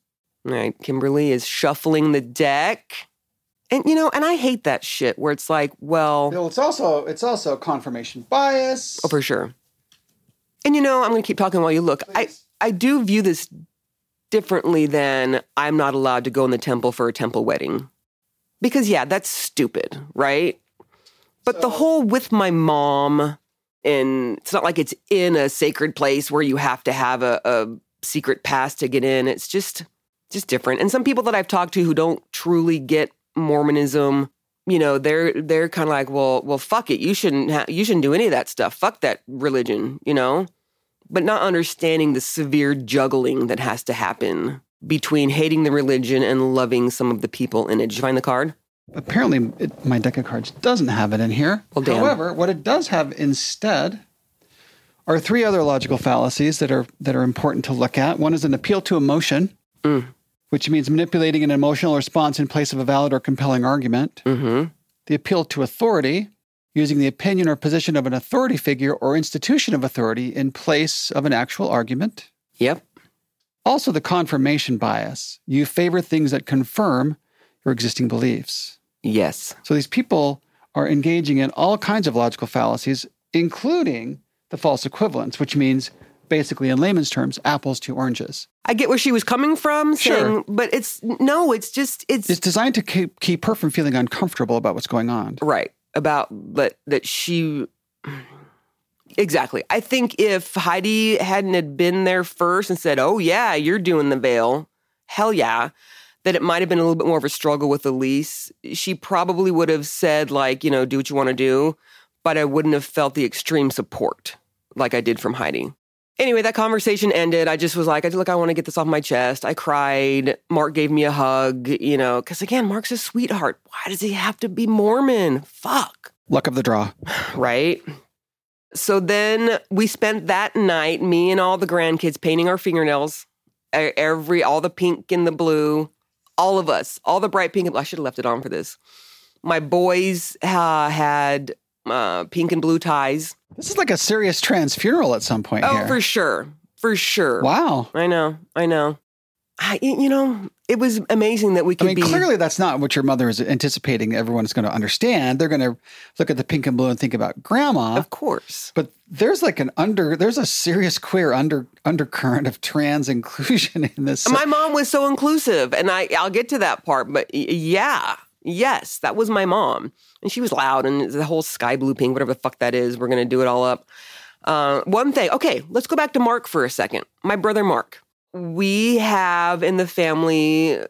All right. Kimberly is shuffling the deck. And you know, and I hate that shit where it's like, well, Well, it's also it's also confirmation bias. Oh, for sure. And you know, I'm going to keep talking while you look. I, I do view this differently than I'm not allowed to go in the temple for a temple wedding. Because, yeah, that's stupid, right? But the whole with my mom, and it's not like it's in a sacred place where you have to have a, a secret pass to get in. It's just, just different. And some people that I've talked to who don't truly get Mormonism, you know, they're they're kind of like, well, well, fuck it. You shouldn't ha- you shouldn't do any of that stuff. Fuck that religion, you know. But not understanding the severe juggling that has to happen between hating the religion and loving some of the people in it. Did you find the card? Apparently, it, my deck of cards doesn't have it in here. Well. However, what it does have instead are three other logical fallacies that are that are important to look at. One is an appeal to emotion, Mm. which means manipulating an emotional response in place of a valid or compelling argument. Mm-hmm. The appeal to authority, using the opinion or position of an authority figure or institution of authority in place of an actual argument. Yep. Also, the confirmation bias. You favor things that confirm your existing beliefs. Yes. So these people are engaging in all kinds of logical fallacies, including the false equivalence, which means basically, in layman's terms, apples to oranges. I get where she was coming from, Sure. saying, but it's no, it's just it's, It's designed to keep, keep her from feeling uncomfortable about what's going on. right about that that she exactly. I think if Heidi hadn't had been there first and said, "Oh yeah, you're doing the veil," hell yeah, that it might have been a little bit more of a struggle with Elise. She probably would have said like, you know, do what you want to do, but I wouldn't have felt the extreme support like I did from Heidi. Anyway, that conversation ended. I just was like, I look, I want to get this off my chest. I cried. Mark gave me a hug, you know, because again, Mark's a sweetheart. Why does he have to be Mormon? Fuck. Luck of the draw. Right? So then we spent that night, me and all the grandkids, painting our fingernails. Every, all the pink and the blue, all of us, all the bright pink. I should have left it on for this. My boys uh, had uh, pink and blue ties. This is like a serious trans funeral at some point Oh, here. for sure. For sure. wow. I know. I know. I, you know, it was amazing that we could I mean, be. clearly that's not what your mother is anticipating Everyone is going to understand. They're going to look at the pink and blue and think about grandma. of course. But there's like an under, there's a serious queer under undercurrent of trans inclusion in this. My mom was so inclusive, and I I'll get to that part, but yeah, yes, that was my mom, and she was loud, and the whole sky blue pink, whatever the fuck that is, we're gonna do it all up. Uh, one thing, okay, let's go back to Mark for a second. My brother Mark. We have in the family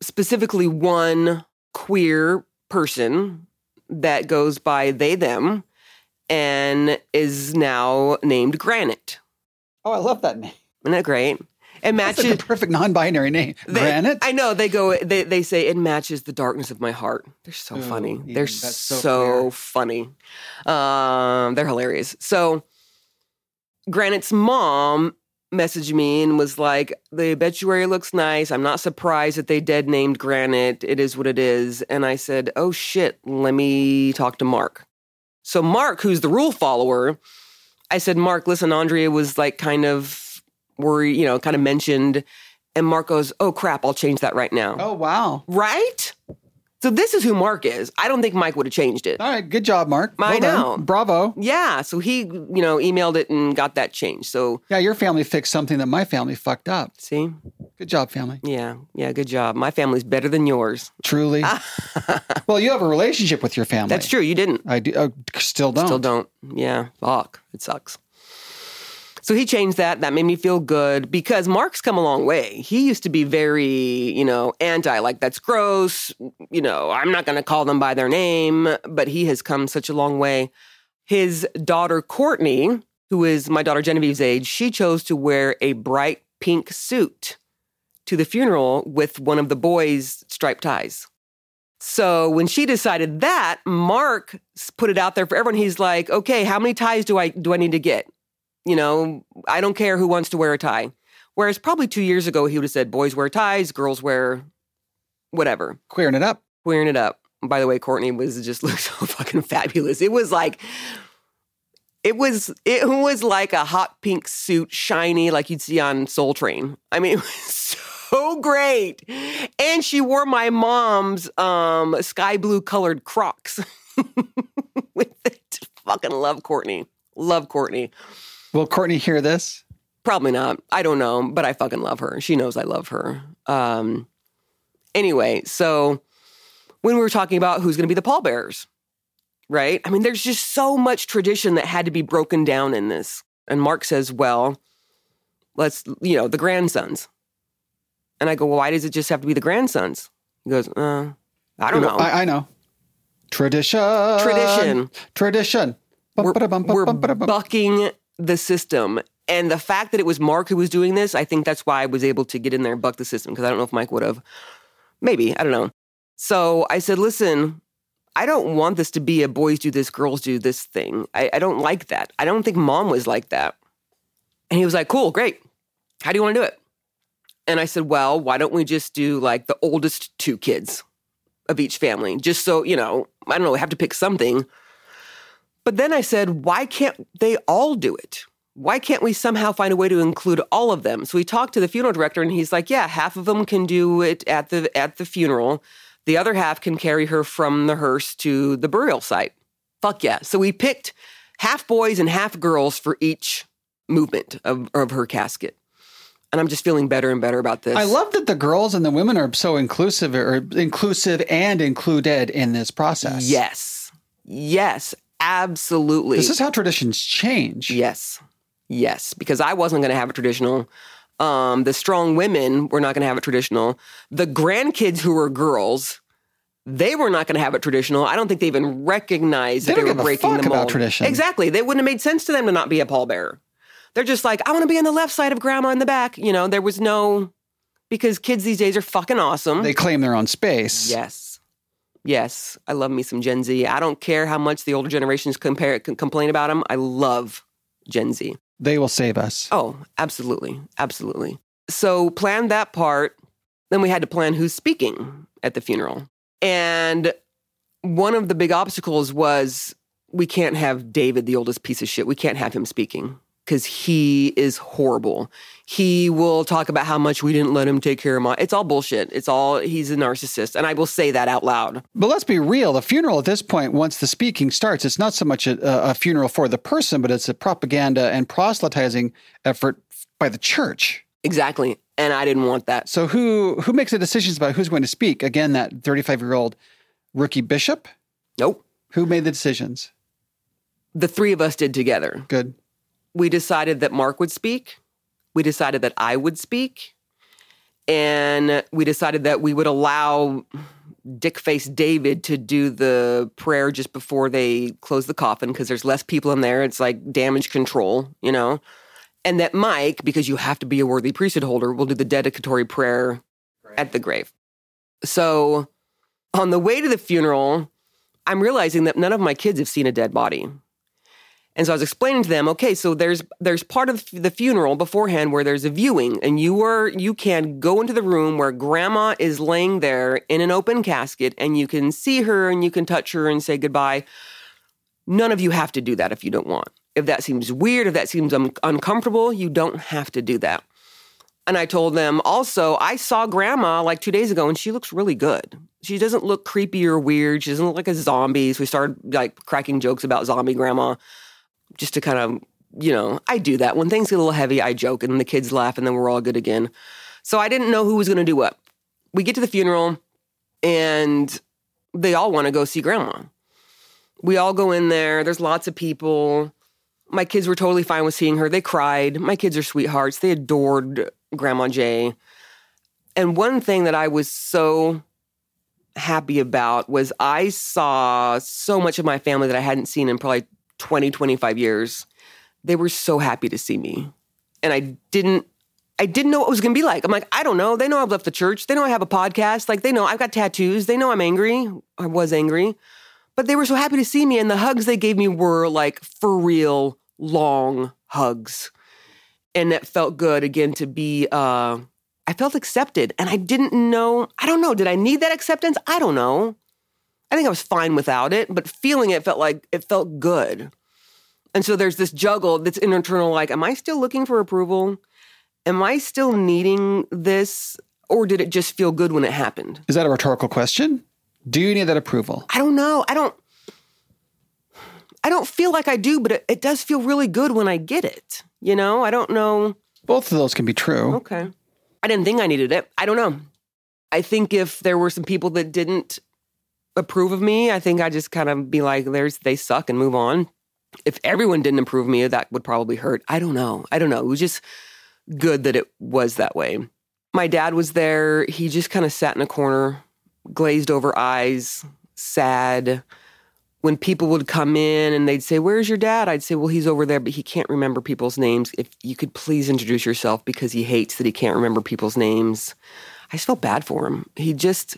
specifically one queer person that goes by they, them, and is now named Granite. Oh, I love that name. Isn't that great? It like matches. the perfect non-binary name. they- Granite. I know they go. They they say it matches the darkness of my heart. They're so Ooh, funny. They're so so, funny. Um, they're hilarious. So, Granite's mom messaged me and was like, "The obituary looks nice. I'm not surprised that they dead named Granite. It is what it is." And I said, "Oh shit, let me talk to Mark." So Mark, who's the rule follower, I said, "Mark, listen, Andrea was like kind of worried, you know, kind of mentioned." And Mark goes, "Oh crap, I'll change that right now." oh wow. Right? So this is who Mark is. I don't think Mike would have changed it. All right, good job, Mark. I Well done. Bravo. Yeah, so he, you know, emailed it and got that changed. So, Yeah, your family fixed something that my family fucked up. see? Good job, family. Yeah. Yeah, good job. My family's better than yours. Truly. well, you have a relationship with your family. That's true. You didn't. I do, uh, still don't. Still don't. Yeah. Fuck. It sucks. So he changed that. That made me feel good because Mark's come a long way. He used to be very, you know, anti, like, that's gross. You know, I'm not going to call them by their name, but he has come such a long way. His daughter, Courtney, who is my daughter Genevieve's age, she chose to wear a bright pink suit to the funeral with one of the boys' striped ties. So when she decided that, Mark put it out there for everyone. He's like, "Okay, how many ties do I do I need to get? You know, I don't care who wants to wear a tie." Whereas probably two years ago, he would have said, "Boys wear ties, girls wear whatever." Queering it up. Queering it up. By the way, Courtney was just looked so fucking fabulous. It was like. It was it was like a hot pink suit, shiny, like you'd see on Soul Train. I mean, it was so great. And she wore my mom's um, sky blue colored Crocs with it. Fucking love Courtney. Love Courtney. Will Courtney hear this? Probably not. I don't know, but I fucking love her. She knows I love her. Um, anyway, so when we were talking about who's going to be the pallbearers, right? I mean, there's just so much tradition that had to be broken down in this. And Mark says, well, let's, you know, the grandsons. And I go, well, why does it just have to be the grandsons? He goes, uh, I don't know. I, I know. Tradition. Tradition. Tradition. we're, we're bucking the system. And the fact that it was Mark who was doing this, I think that's why I was able to get in there and buck the system because I don't know if Mike would have. Maybe, I don't know. So I said, listen, I don't want this to be a boys do this, girls do this thing. I, I don't like that. I don't think mom was like that. And he was like, cool, great. How do you want to do it? And I said, well, why don't we just do like the oldest two kids of each family? Just so, you know, I don't know, we have to pick something. But then I said, why can't they all do it? Why can't we somehow find a way to include all of them? So we talked to the funeral director and he's like, yeah, half of them can do it at the at the funeral. The other half can carry her from the hearse to the burial site. Fuck yeah. So we picked half boys and half girls for each movement of, of her casket. And I'm just feeling better and better about this. I love that the girls and the women are so inclusive or inclusive and included in this process. Yes. Yes, absolutely. This is how traditions change. Yes. Yes. Because I wasn't going to have a traditional. Um, the strong women were not going to have it traditional. The grandkids who were girls, they were not going to have it traditional. I don't think they even recognized They that they, were a breaking the about mold. tradition. Exactly. They wouldn't have made sense to them to not be a pallbearer. They're just like, I want to be on the left side of grandma in the back. You know, there was no because kids these days are fucking awesome. They claim their own space. Yes. Yes. I love me some Gen Z. I don't care how much the older generations compare, complain about them. I love Gen Z. They will save us. Oh, absolutely. Absolutely. So planned that part. Then we had to plan who's speaking at the funeral. And one of the big obstacles was we can't have David, the oldest piece of shit, we can't have him speaking because he is horrible. He will talk about how much we didn't let him take care of my. It's all bullshit. It's all, he's a narcissist. And I will say that out loud. But let's be real. The funeral at this point, once the speaking starts, it's not so much a, a funeral for the person, but it's a propaganda and proselytizing effort by the church. Exactly. And I didn't want that. So who who makes the decisions about who's going to speak? Again, that 35 year old rookie bishop. Nope. Who made the decisions? The three of us did together. Good. We decided that Mark would speak we decided that I would speak. And we decided that we would allow Dick Face David to do the prayer just before they close the coffin because there's less people in there. It's like damage control, you know? And that Mike, because you have to be a worthy priesthood holder, will do the dedicatory prayer at the grave. So on the way to the funeral, I'm realizing that none of my kids have seen a dead body. And so I was explaining to them, okay, so there's there's part of the funeral beforehand where there's a viewing, and you are you can go into the room where grandma is laying there in an open casket, and you can see her and you can touch her and say goodbye. None of you have to do that if you don't want. If that seems weird, if that seems un- uncomfortable, you don't have to do that. And I told them also, I saw grandma like two days ago and she looks really good. She doesn't look creepy or weird. She doesn't look like a zombie. So we started like cracking jokes about zombie grandma just to kind of, you know, I do that. When things get a little heavy, I joke and the kids laugh and then we're all good again. So I didn't know who was going to do what. We get to the funeral and they all want to go see grandma. We all go in there. There's lots of people. My kids were totally fine with seeing her. They cried. My kids are sweethearts. They adored Grandma Jay. And one thing that I was so happy about was I saw so much of my family that I hadn't seen in probably 20, 25 years. They were so happy to see me. And I didn't I didn't know what it was going to be like. I'm like, I don't know. They know I've left the church. They know I have a podcast. Like they know I've got tattoos. They know I'm angry. I was angry. But they were so happy to see me and the hugs they gave me were like for real long hugs. And it felt good again to be uh I felt accepted and I didn't know, I don't know, did I need that acceptance? I don't know. I think I was fine without it, but feeling it felt like it felt good. And so there's this juggle that's internal like, am I still looking for approval? Am I still needing this? Or did it just feel good when it happened? Is that a rhetorical question? Do you need that approval? I don't know. I don't I don't feel like I do, but it, it does feel really good when I get it. You know, I don't know. Both of those can be true. Okay. I didn't think I needed it. I don't know. I think if there were some people that didn't approve of me, I think I just kind of be like, there's they suck and move on. If everyone didn't approve me, that would probably hurt. I don't know. I don't know. It was just good that it was that way. My dad was there. He just kind of sat in a corner, glazed over eyes, sad. When people would come in and they'd say, Where's your dad? I'd say, Well, he's over there, but he can't remember people's names. If you could please introduce yourself because he hates that he can't remember people's names. I just felt bad for him. He just,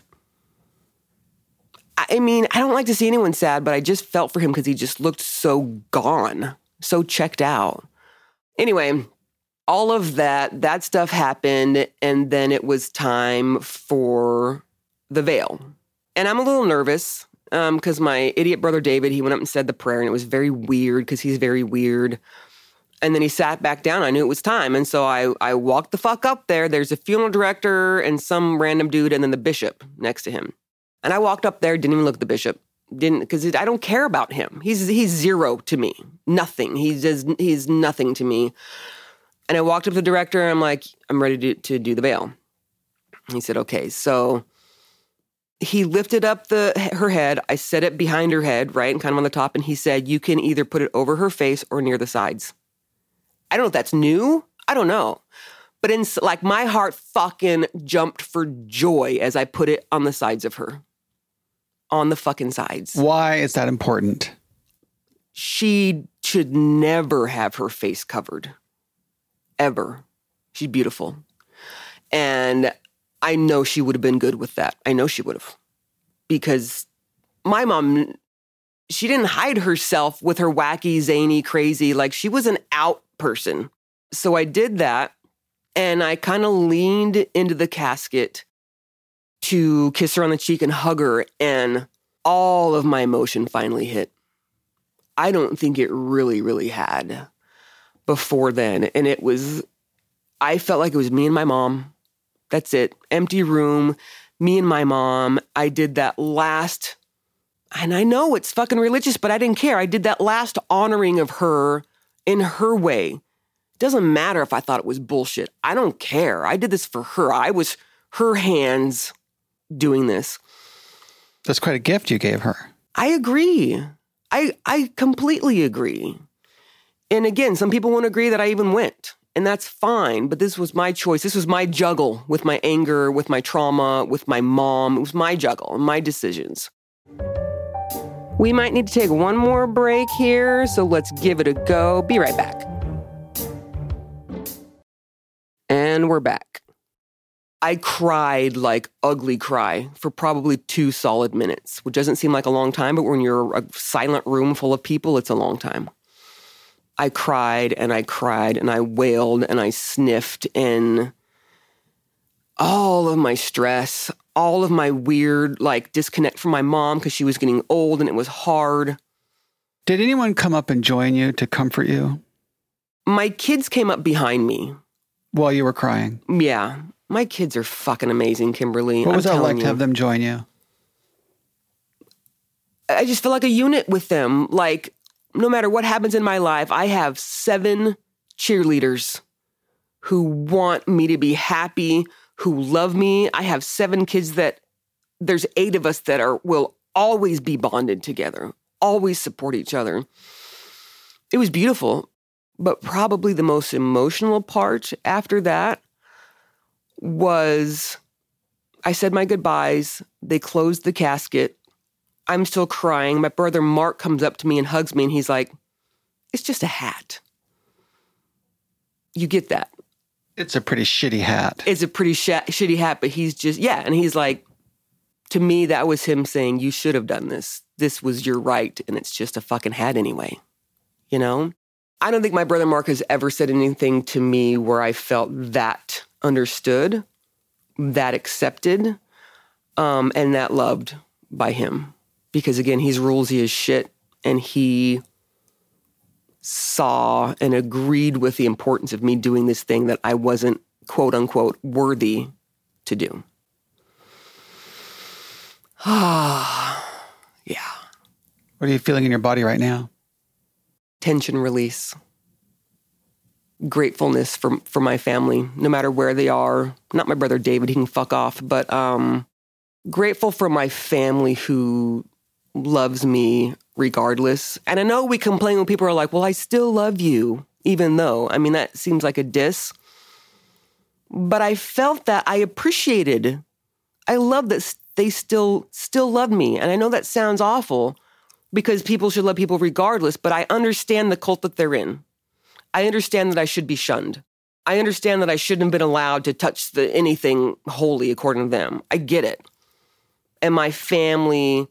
I mean, I don't like to see anyone sad, but I just felt for him because he just looked so gone, so checked out. Anyway, all of that, that stuff happened. And then it was time for the veil. And I'm a little nervous because um, my idiot brother David, he went up and said the prayer, and it was very weird because he's very weird. And then he sat back down. I knew it was time. And so I, I walked the fuck up there. There's a funeral director and some random dude, and then the bishop next to him. And I walked up there, didn't even look at the bishop, didn't because I don't care about him. He's he's zero to me, nothing. He's just he's nothing to me. And I walked up to the director, and I'm like, I'm ready to, to do the veil. He said, okay. So he lifted up the her head. I set it behind her head, right, and kind of on the top. And he said, "You can either put it over her face or near the sides." I don't know if that's new. I don't know, but in like my heart fucking jumped for joy as I put it on the sides of her, on the fucking sides. Why is that important? She should never have her face covered, ever. She's beautiful, and I know she would have been good with that. I know she would have. Because my mom, she didn't hide herself with her wacky, zany, crazy. Like she was an out person. So I did that and I kind of leaned into the casket to kiss her on the cheek and hug her. And all of my emotion finally hit. I don't think it really, really had before then. And it was, I felt like it was me and my mom that's it. Empty room, me and my mom. I did that last, and I know it's fucking religious, but I didn't care. I did that last honoring of her in her way. It doesn't matter if I thought it was bullshit. I don't care. I did this for her. I was her hands doing this. That's quite a gift you gave her. I agree. I I completely agree. And again, some people won't agree that I even went. And that's fine. But this was my choice. This was my juggle with my anger, with my trauma, with my mom. It was my juggle, my decisions. We might need to take one more break here, so let's give it a go. Be right back. And we're back. I cried like ugly cry for probably two solid minutes, which doesn't seem like a long time, but when you're a silent room full of people, it's a long time. I cried and I cried and I wailed and I sniffed and all of my stress, all of my weird like disconnect from my mom because she was getting old and it was hard. Did anyone come up and join you to comfort you My kids came up behind me. while you were crying? Yeah, my kids are fucking amazing, Kimberly. What was that like telling to have them join you? I just feel like a unit with them. Like, no matter what happens in my life, I have seven cheerleaders who want me to be happy, who love me. I have seven kids that there's eight of us that are will always be bonded together, always support each other. It was beautiful, but probably the most emotional part after that was I said my goodbyes. They closed the casket. I'm still crying. My brother Mark comes up to me and hugs me, and he's like, It's just a hat. You get that. It's a pretty shitty hat. It's a pretty sh- shitty hat, but he's just, yeah. And he's like, To me, that was him saying, You should have done this. This was your right, and it's just a fucking hat anyway. You know? I don't think my brother Mark has ever said anything to me where I felt that understood, that accepted, um, and that loved by him. Because again, he's rulesy as shit, and he saw and agreed with the importance of me doing this thing that I wasn't quote unquote worthy to do. Ah, yeah. What are you feeling in your body right now? tension release, gratefulness for for my family, no matter where they are. Not my brother David, he can fuck off, but um, grateful for my family who loves me regardless. And I know we complain when people are like, "Well, I still love you," even though I mean that seems like a diss. But I felt that I appreciated. I love that they still still love me, and I know that sounds awful because people should love people regardless, but I understand the cult that they're in. I understand that I should be shunned. I understand that I shouldn't have been allowed to touch the anything holy according to them. I get it. And my family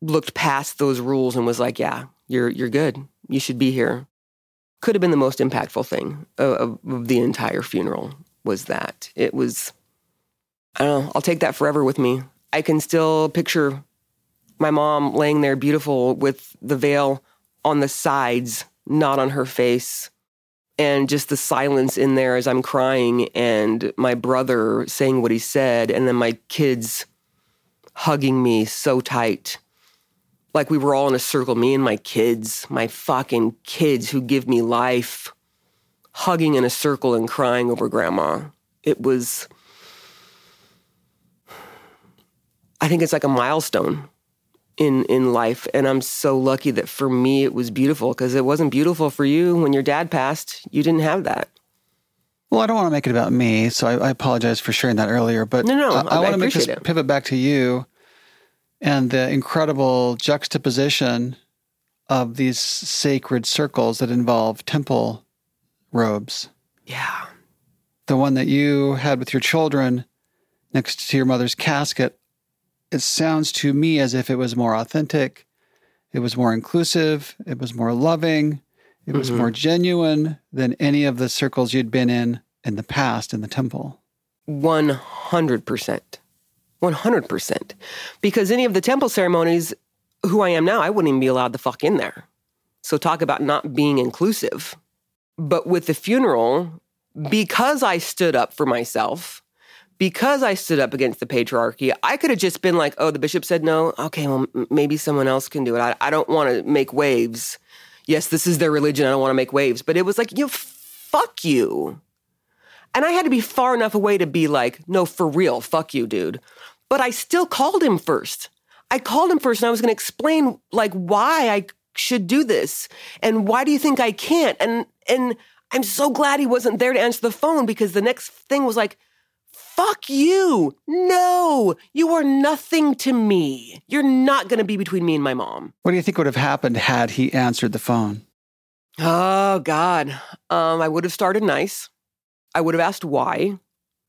looked past those rules and was like, "Yeah, you're you're good. You should be here." Could have been the most impactful thing of, of the entire funeral was that. It was I don't know, I'll take that forever with me. I can still picture my mom laying there beautiful with the veil on the sides, not on her face. And just the silence in there as I'm crying, and my brother saying what he said, and then my kids hugging me so tight. Like we were all in a circle, me and my kids, my fucking kids who give me life, hugging in a circle and crying over grandma. It was, I think it's like a milestone in in life and i'm so lucky that for me it was beautiful because it wasn't beautiful for you when your dad passed you didn't have that Well, I don't want to make it about me, so I, I apologize for sharing that earlier. But No, no, I, I want to make this it. pivot back to you and the incredible juxtaposition of these sacred circles that involve temple robes. yeah The one that you had with your children next to your mother's casket. It sounds to me as if it was more authentic, it was more inclusive, it was more loving, it was Mhm. more genuine than any of the circles you'd been in in the past in the temple. 100% 100% because any of the temple ceremonies who i am now i wouldn't even be allowed the fuck in there so talk about not being inclusive but with the funeral because i stood up for myself because I stood up against the patriarchy, I could have just been like, oh, the bishop said no. Okay, well, m- maybe someone else can do it. I, I don't want to make waves. Yes, this is their religion. I don't want to make waves. But it was like, you know, fuck you. And I had to be far enough away to be like, no, for real, fuck you, dude. But I still called him first. I called him first and I was going to explain like why I should do this and why do you think I can't? And and I'm so glad he wasn't there to answer the phone because the next thing was like, fuck you. No, you are nothing to me. You're not going to be between me and my mom. What do you think would have happened had he answered the phone? Oh, God. Um, I would have started nice. I would have asked why.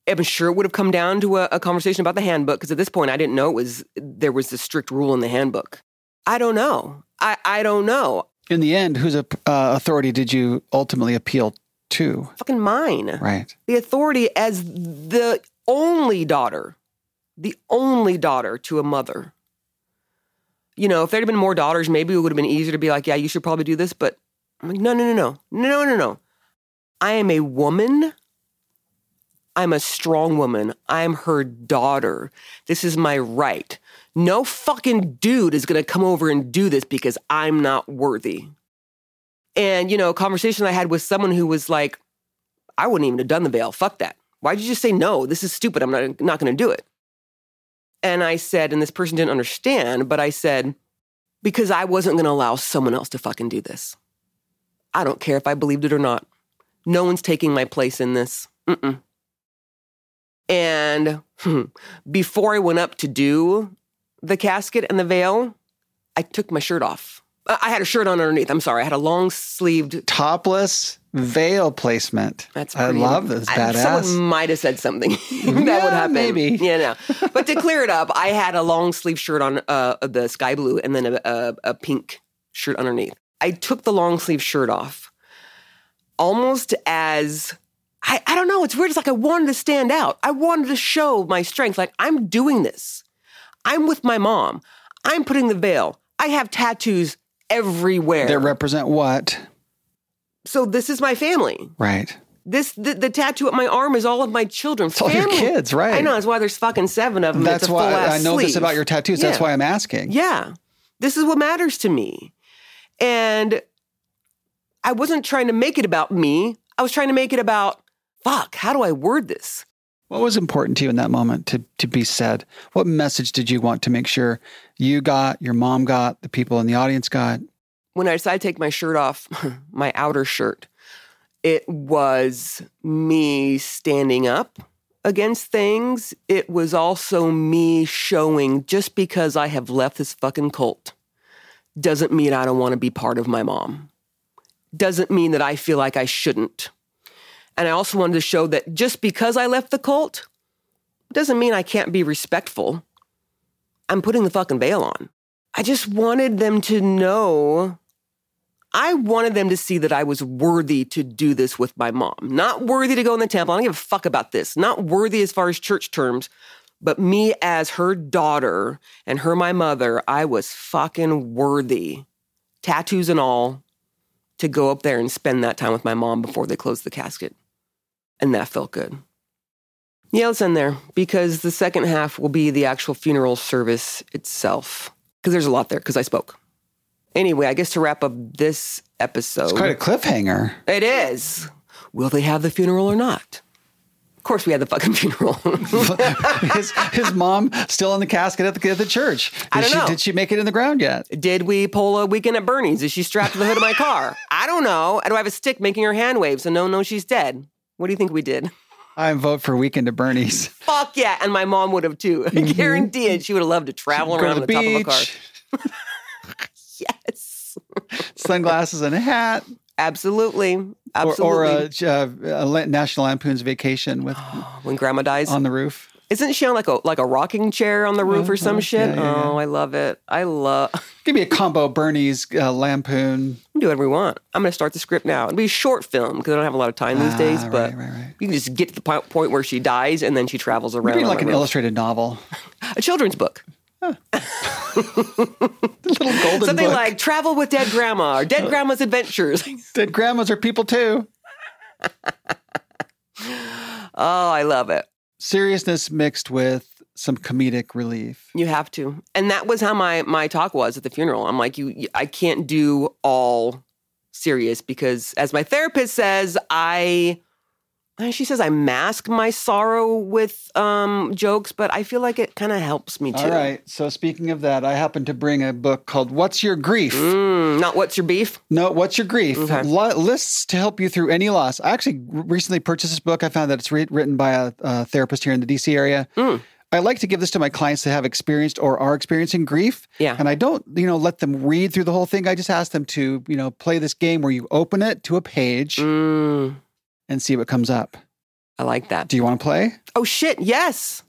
I'm sure it would have come down to a, a conversation about the handbook because at this point I didn't know it was there was a strict rule in the handbook. I don't know. I, I don't know. In the end, whose uh, authority did you ultimately appeal to? Fucking mine. Right. The authority as the only daughter, the only daughter to a mother. You know, if there'd been more daughters, maybe it would have been easier to be like, yeah, you should probably do this. But I'm like, no, no, no, no, no, no, no. I am a woman I'm a strong woman. I'm her daughter. This is my right. No fucking dude is going to come over and do this because I'm not worthy. And, you know, a conversation I had with someone who was like, I wouldn't even have done the veil. Fuck that. Why'd you just say no? This is stupid. I'm not, not going to do it. And I said, and this person didn't understand, but I said, because I wasn't going to allow someone else to fucking do this. I don't care if I believed it or not. No one's taking my place in this. Mm-mm. And before I went up to do the casket and the veil, I took my shirt off. I had a shirt on underneath. I'm sorry. I had a long sleeved topless veil placement. That's I love this. Badass. Someone might have said something that yeah, would happen. Maybe. Yeah, no. But to clear it up, I had a long sleeve shirt on, uh, the sky blue, and then a, a, a pink shirt underneath. I took the long sleeve shirt off, almost as I, I don't know. It's weird. It's like I wanted to stand out. I wanted to show my strength. Like, I'm doing this. I'm with my mom. I'm putting the veil. I have tattoos everywhere. That represent what? So this is my family. Right. This the, the tattoo at my arm is all of my children. It's all your kids, right? I know. That's why there's fucking seven of them. That's why I know sleeve. this about your tattoos. Yeah. That's why I'm asking. Yeah. This is what matters to me. And I wasn't trying to make it about me. I was trying to make it about fuck, how do I word this? What was important to you in that moment to, to be said? What message did you want to make sure you got, your mom got, the people in the audience got? When I decided to take my shirt off, my outer shirt, it was me standing up against things. It was also me showing just because I have left this fucking cult doesn't mean I don't want to be part of my mom. Doesn't mean that I feel like I shouldn't. And I also wanted to show that just because I left the cult doesn't mean I can't be respectful. I'm putting the fucking veil on. I just wanted them to know. I wanted them to see that I was worthy to do this with my mom. Not worthy to go in the temple. I don't give a fuck about this. Not worthy as far as church terms, but me as her daughter and her my mother, I was fucking worthy, tattoos and all, to go up there and spend that time with my mom before they closed the casket. And that felt good. Yeah, let's end there because the second half will be the actual funeral service itself. Because there's a lot there because I spoke. Anyway, I guess to wrap up this episode. It's quite a cliffhanger. It is. Will they have the funeral or not? Of course, we had the fucking funeral. his, his mom still in the casket at the, at the church. Did I don't she, know. Did she make it in the ground yet? Did we pull a weekend at Bernie's? Is she strapped to the hood of my car? I don't know. Do I have a stick making her hand wave so no, no, she's dead? What do you think we did? I vote for weekend at Bernie's. Fuck yeah. And my mom would have too. I guarantee it. She would have loved to travel Go to around the the, top of a car. Yes. sunglasses and a hat. Absolutely. Or, Absolutely. or a, uh, a National Lampoon's Vacation with when grandma dies. on the roof. Isn't she on like a like a rocking chair on the roof or some Uh-huh. shit? Yeah, yeah, oh, I love it. I love Give me a combo Bernie's uh, Lampoon. do whatever we want. I'm going to start the script now. It'll be a short film because I don't have a lot of time these days. Ah, But right, right, right. you can just get to the po- point where she dies and then she travels around. Maybe like an illustrated novel. a children's book. The little golden Something book. like Travel with Dead Grandma or Dead Grandma's Adventures. Dead grandmas are people too. oh, I love it. Seriousness mixed with some comedic relief. You have to. And that was how my my talk was at the funeral. I'm like, you, I can't do all serious because as my therapist says, I she says I mask my sorrow with um, jokes, but I feel like it kind of helps me too. All right. So speaking of that, I happen to bring a book called "What's Your Grief." Mm, not what's your beef? No, what's your grief? Okay. Li- lists to help you through any loss. I actually recently purchased this book. I found that it's re- written by a, a therapist here in the DC area. Mm. I like to give this to my clients that have experienced or are experiencing grief. Yeah. And I don't, you know, let them read through the whole thing. I just ask them to, you know, play this game where you open it to a page Mm, and see what comes up. I like that. Do you want to play? Oh shit! Yes,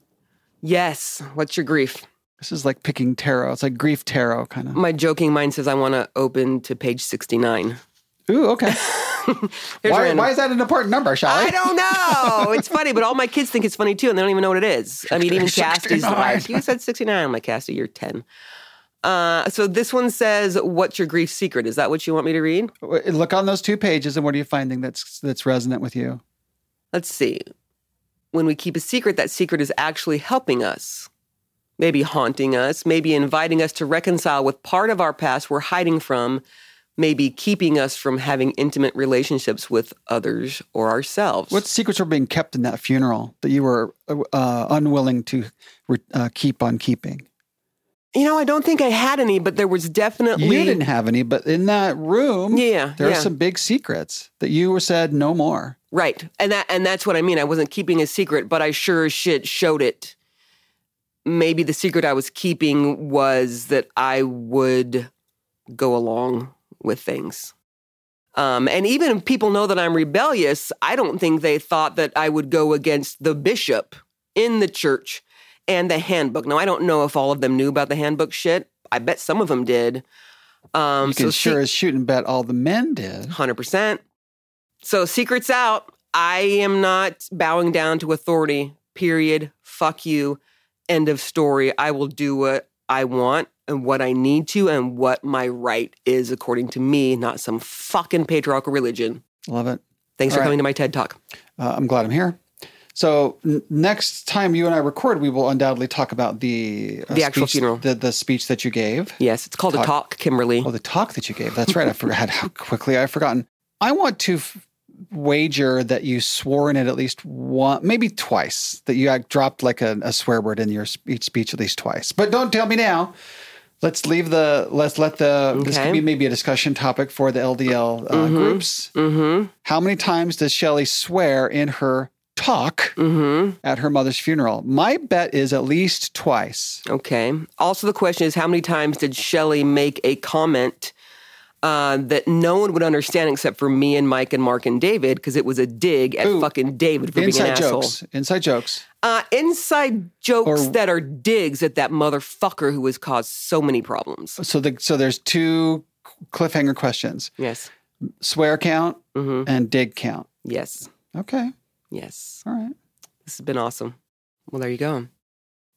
yes. What's your grief? This is like picking tarot. It's like grief tarot kind of. My joking mind says I want to open to page sixty-nine. Ooh, okay. Why, why is that an important number, Shelly? I don't know. It's funny, but all my kids think it's funny too, and they don't even know what it is. I mean, even Cassie's like, "You said sixty-nine." I'm like, "Cassie, you're 10. Uh, so this one says, "What's your grief secret?" Is that what you want me to read? Look on those two pages, and what are you finding that's that's resonant with you? Let's see. When we keep a secret, that secret is actually helping us, maybe haunting us, maybe inviting us to reconcile with part of our past we're hiding from, maybe keeping us from having intimate relationships with others or ourselves. What secrets were being kept in that funeral that you were uh, unwilling to re- uh, keep on keeping? You know, I don't think I had any, but there was definitely. You didn't have any, but in that room, Yeah, there yeah. are some big secrets that you were said no more. Right. And that and that's what I mean. I wasn't keeping a secret, but I sure as shit showed it. Maybe the secret I was keeping was that I would go along with things. Um, and even if people know that I'm rebellious, I don't think they thought that I would go against the bishop in the church and the handbook. Now, I don't know if all of them knew about the handbook shit. I bet some of them did. Um, You can so sure as shoot and bet all the men did. 100%. So, secrets out. I am not bowing down to authority, period. Fuck you. End of story. I will do what I want and what I need to and what my right is according to me, not some fucking patriarchal religion. Love it. Thanks All for right. coming to my TED Talk. Uh, I'm glad I'm here. So n- next time you and I record, we will undoubtedly talk about the uh, The actual speech- funeral. the, the speech that you gave. Yes, it's called a Talk. talk, Kimberly. Oh, the talk that you gave. That's right. I forgot how quickly I've forgotten. I want to f- wager that you swore in it at least one, maybe twice, that you dropped like a, a swear word in your speech, speech at least twice. But don't tell me now. Let's leave the, let's let the, this could be maybe a discussion topic for the LDL uh, groups. Mm How many times does Shelly swear in her talk hmm. Mm hmm. at her mother's funeral? My bet is at least twice. Okay. Also, the question is how many times did Shelly make a comment uh, that no one would understand except for me and Mike and Mark and David because it was a dig at Ooh. fucking David for being an Inside asshole. jokes. Inside jokes. Uh, inside jokes Or- that are digs at that motherfucker who has caused so many problems. So the so there's two cliffhanger questions. Yes. Swear count hmm and dig count. Yes. Okay. Yes. All right. This has been awesome. Well, there you go.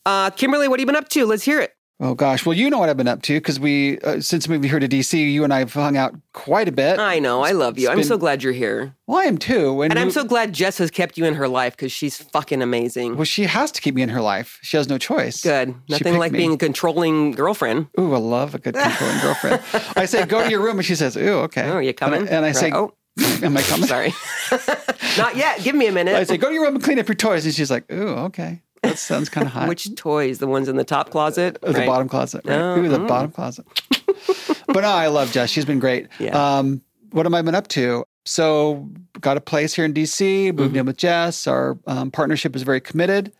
Uh, Kimberly, what have you been up to? Let's hear it. Oh gosh. Well, you know what I've been up to because we uh, since moving here to DC, you and I have hung out quite a bit. I know. I love you. it's I'm so glad you're here. well, I am too. And I'm we- so glad Jess has kept you in her life because she's fucking amazing. well. She has to keep me in her life. She has no choice. Good. Nothing like me. being a controlling girlfriend. Ooh, I love a good controlling girlfriend. I say, go to your room, and she says, "Ooh, okay." Oh, you coming? And I, and I say, Right. oh, "Am I coming?" sorry. Not yet. Give me a minute. I say, "Go to your room and clean up your toys," and she's like, "Ooh, okay." That sounds kind of hot. Which toys? The ones in the top closet? Oh, the Right. bottom closet. Right? Oh, Ooh, the mm. bottom closet. but no, I love Jess. She's been great. Yeah. Um, what have I been up to? So, got a place here in DC, moved Mm-hmm. in with Jess. Our um, partnership is very committed.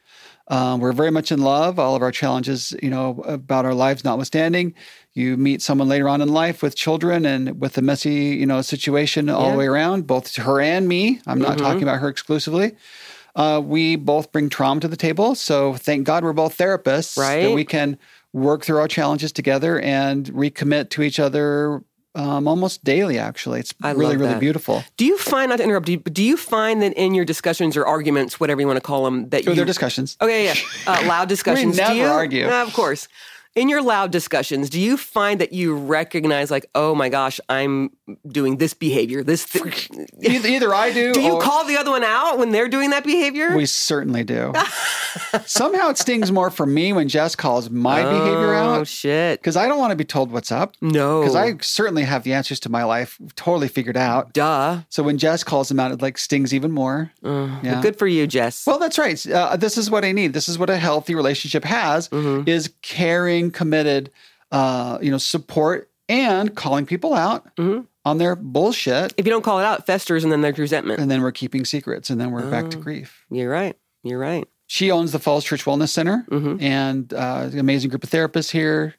Um, we're very much in love. All of our challenges, you know, about our lives notwithstanding, you meet someone later on in life with children and with a messy, you know, situation all Yeah. the way around, both her and me. I'm not Mhm. talking about her exclusively. Uh, we both bring trauma to the table. So thank God we're both therapists. That Right. we can work through our challenges together and recommit to each other um, almost daily, actually. It's I really, really beautiful. Do you find, not to interrupt you, do you find that in your discussions or arguments, whatever you want to call them, that you. they're discussions. Okay, yeah. Uh, loud discussions. never do you? argue. Uh, of course. In your loud discussions, do you find that you recognize, like, oh my gosh, I'm doing this behavior? This th- Either, either I do. do you call the other one out when they're doing that behavior? We certainly do. Somehow it stings more for me when Jess calls my behavior out. Oh shit! because I don't want to be told what's up. No, Because I certainly have the answers to my life totally figured out. duh. So when Jess calls them out, it like stings even more. Uh, Yeah. Good for you, Jess. Well, that's right. Uh, this is what I need. This is what a healthy relationship has: Mhm. is caring, committed, uh, you know, support, and calling people out Mhm. on their bullshit. if you don't call it out, it festers, and then there's resentment. And then we're keeping secrets, and then we're back to Oh. grief. You're right. You're right. She owns the Falls Church Wellness Center, Mhm. and uh, an amazing group of therapists here.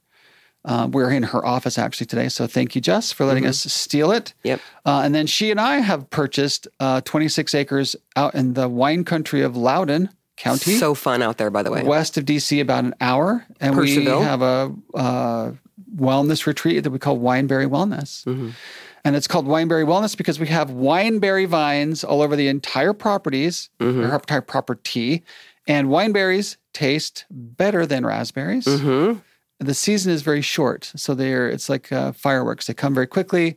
Uh, we're in her office actually today, so thank you, Jess, for letting us steal it. Yep. Uh, and then she and I have purchased uh, 26 acres out in the wine country of Loudoun County, So fun out there, by the way. west of DC, about an hour. And we have a uh, wellness retreat that we call Wineberry Wellness. Mhm. And it's called Wineberry Wellness because we have wineberry vines all over the entire properties, Mhm. or entire property. And wineberries taste better than raspberries. hmm The season is very short, so they're it's like uh, fireworks. They come very quickly.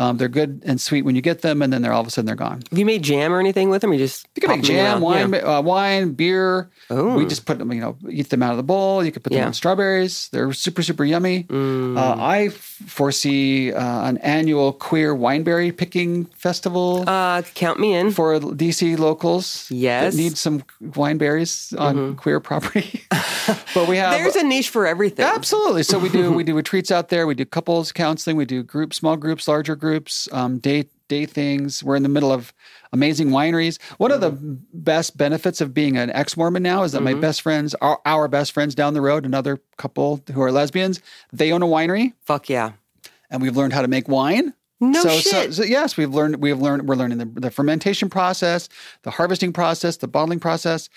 Um, they're good and sweet when you get them, and then they're all of a sudden they're gone. Have you made jam or anything with them? Or you just You can make jam, wine, Yeah. uh, wine, beer. Oh. We just put them, you know, eat them out of the bowl. You could put them Yeah. on strawberries. They're super, super yummy. Mm. Uh, I f- foresee uh, an annual queer wineberry picking festival Uh, count me in. for DC locals. Yes. that need some wineberries on queer property. but we have There's a niche for everything. Absolutely. So we do we do retreats out there. We do couples counseling. We do group, small groups, larger groups, um, day day things. We're in the middle of amazing wineries. One of the best benefits of being an ex Mormon now is that my best friends, our, our best friends down the road, another couple who are lesbians, they own a winery, Fuck yeah. and we've learned how to make wine. No so, shit. So, so yes, we've learned. We've learned. We're learning the, the fermentation process, the harvesting process, the bottling process,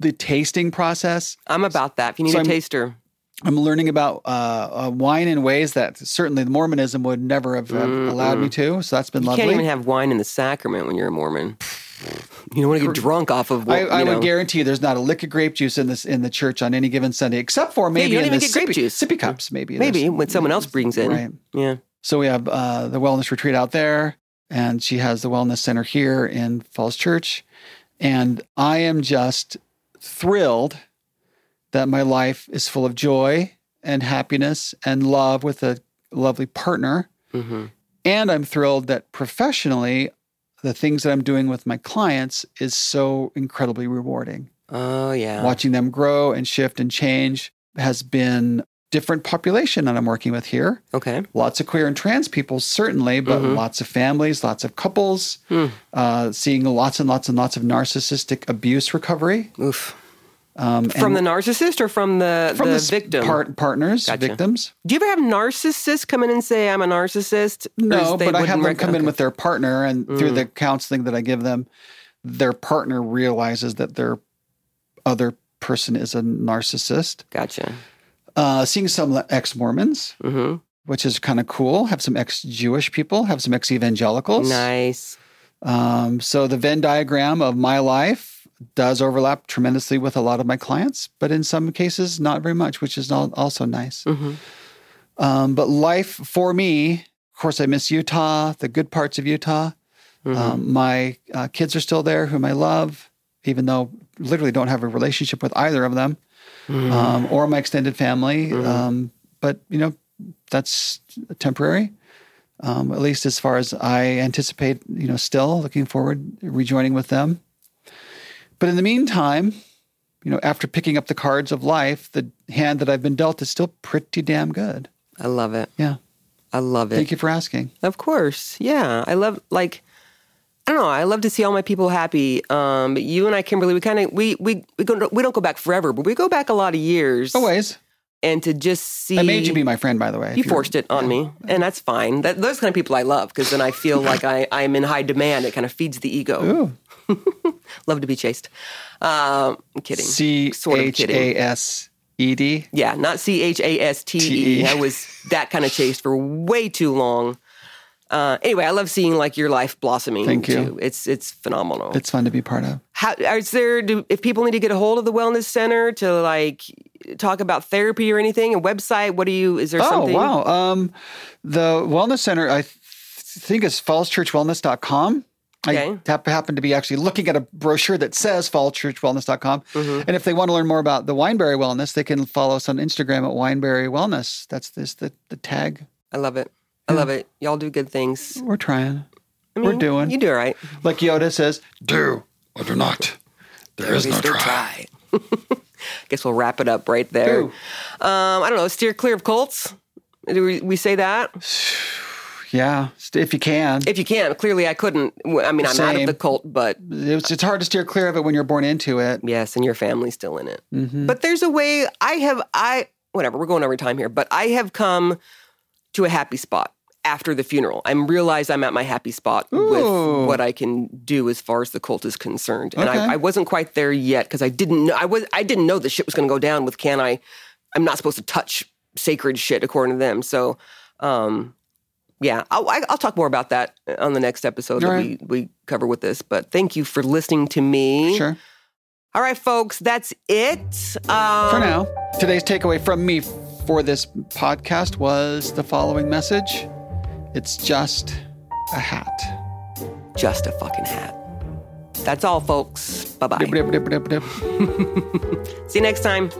the tasting process. I'm about that. If you need So a I'm- taster, I'm learning about uh, uh, wine in ways that certainly Mormonism would never have uh, allowed me to. So that's been you lovely. can't even have wine in the sacrament when you're a Mormon. You don't want to get drunk off of. I, what- I you know. would guarantee you there's not a lick of grape juice in this in the church on any given Sunday, except for maybe you don't in the sippy, juice. sippy cups. Maybe Maybe There's- when someone else brings in. Right. Yeah. So we have uh, the wellness retreat out there, and she has the wellness center here in Falls Church, and I am just thrilled that my life is full of joy and happiness and love with a lovely partner. hmm And I'm thrilled that professionally, the things that I'm doing with my clients is so incredibly rewarding. Oh yeah. Watching them grow and shift and change has been different population that I'm working with here. Okay. Lots of queer and trans people, certainly, but Mhm. lots of families, lots of couples, Hmm. uh, seeing lots and lots and lots of narcissistic abuse recovery. Oof. Um, From the narcissist or from the from the, s- victim? part, partners, Gotcha. victims. Do you ever have narcissists come in and say I'm a narcissist? No, but I have them come in okay. Mm. with their partner, and through the counseling that I give them, their partner realizes that their other person is a narcissist. Gotcha. Uh, seeing some ex Mormons, hmm which is kind of cool. Have some ex Jewish people, have some ex evangelicals. Nice. Um, so the Venn diagram of my life does overlap tremendously with a lot of my clients, but in some cases, not very much, which is also nice. hmm Um, but life for me, of course, I miss Utah, the good parts of Utah. Mm-hmm. Um, my uh, kids are still there, whom I love, even though literally don't have a relationship with either of them, Mm-hmm. um, or my extended family. Um, but you know, that's temporary. Um, at least as far as I anticipate, you know, still looking forward rejoining with them. But in the meantime, you know, after picking up the cards of life, the hand that I've been dealt is still pretty damn good. I love it. Yeah. I love it. Thank you for asking. Of course. Yeah. I love like I don't know. I love to see all my people happy. Um, but you and I, Kimberly, we kind of we we we, go, we don't go back forever, but we go back a lot of years. Always. And to just see, I made you be my friend, by the way. You forced it on me, and that's fine. That, those kind of people I love because then I feel like I, I'm in high demand. It kind of feeds the ego. Ooh. Love to be chased. Um, I'm kidding. C Sort of kidding. A S E D. Yeah, not C H A S T E. I was that kind of chased for way too long. Uh, anyway, I love seeing like your life blossoming. Thank you. Too. It's it's phenomenal. It's fun to be part of. How is there? Do, if people need to get a hold of the wellness center to like talk about therapy or anything, a website? What do you? Is there something Oh, something? wow. Um, the Wellness Center, I th- think is fallschurchwellness.com. Okay. I hap- happen to be actually looking at a brochure that says fallschurchwellness.com. Mm-hmm. And if they want to learn more about the Wineberry Wellness, they can follow us on Instagram at Wineberry Wellness. That's this the, the tag. I love it. I love it. Y'all do good things. We're trying. I We're doing. You do all right. Like Yoda says, do or do not. There is We no try. Guess we'll wrap it up right there. Do. Um, I don't know. Steer clear of Colts. Do we, we say that? Yeah, if you can. If you can. Clearly, I couldn't. I mean, I'm out of the cult, but It's, it's hard to steer clear of it when you're born into it. yes, and your family's still in it. Mm-hmm. But there's a way. I have. I whatever. We're going over time here, but I have come to a happy spot after the funeral. I'm realized I'm at my happy spot Ooh. with what I can do as far as the cult is concerned, and Okay. I, I wasn't quite there yet because I didn't know. I was. I didn't know the shit was going to go down with. Can I? I'm not supposed to touch sacred shit according to them. So. um yeah, I'll, I- I'll talk more about that on the next episode All that right. we, we cover with this. But thank you for listening to me. Sure. All right, folks, that's it. Um, For now, today's takeaway from me for this podcast was the following message It's just a hat. just a fucking hat. That's all, folks. Bye bye. See you next time.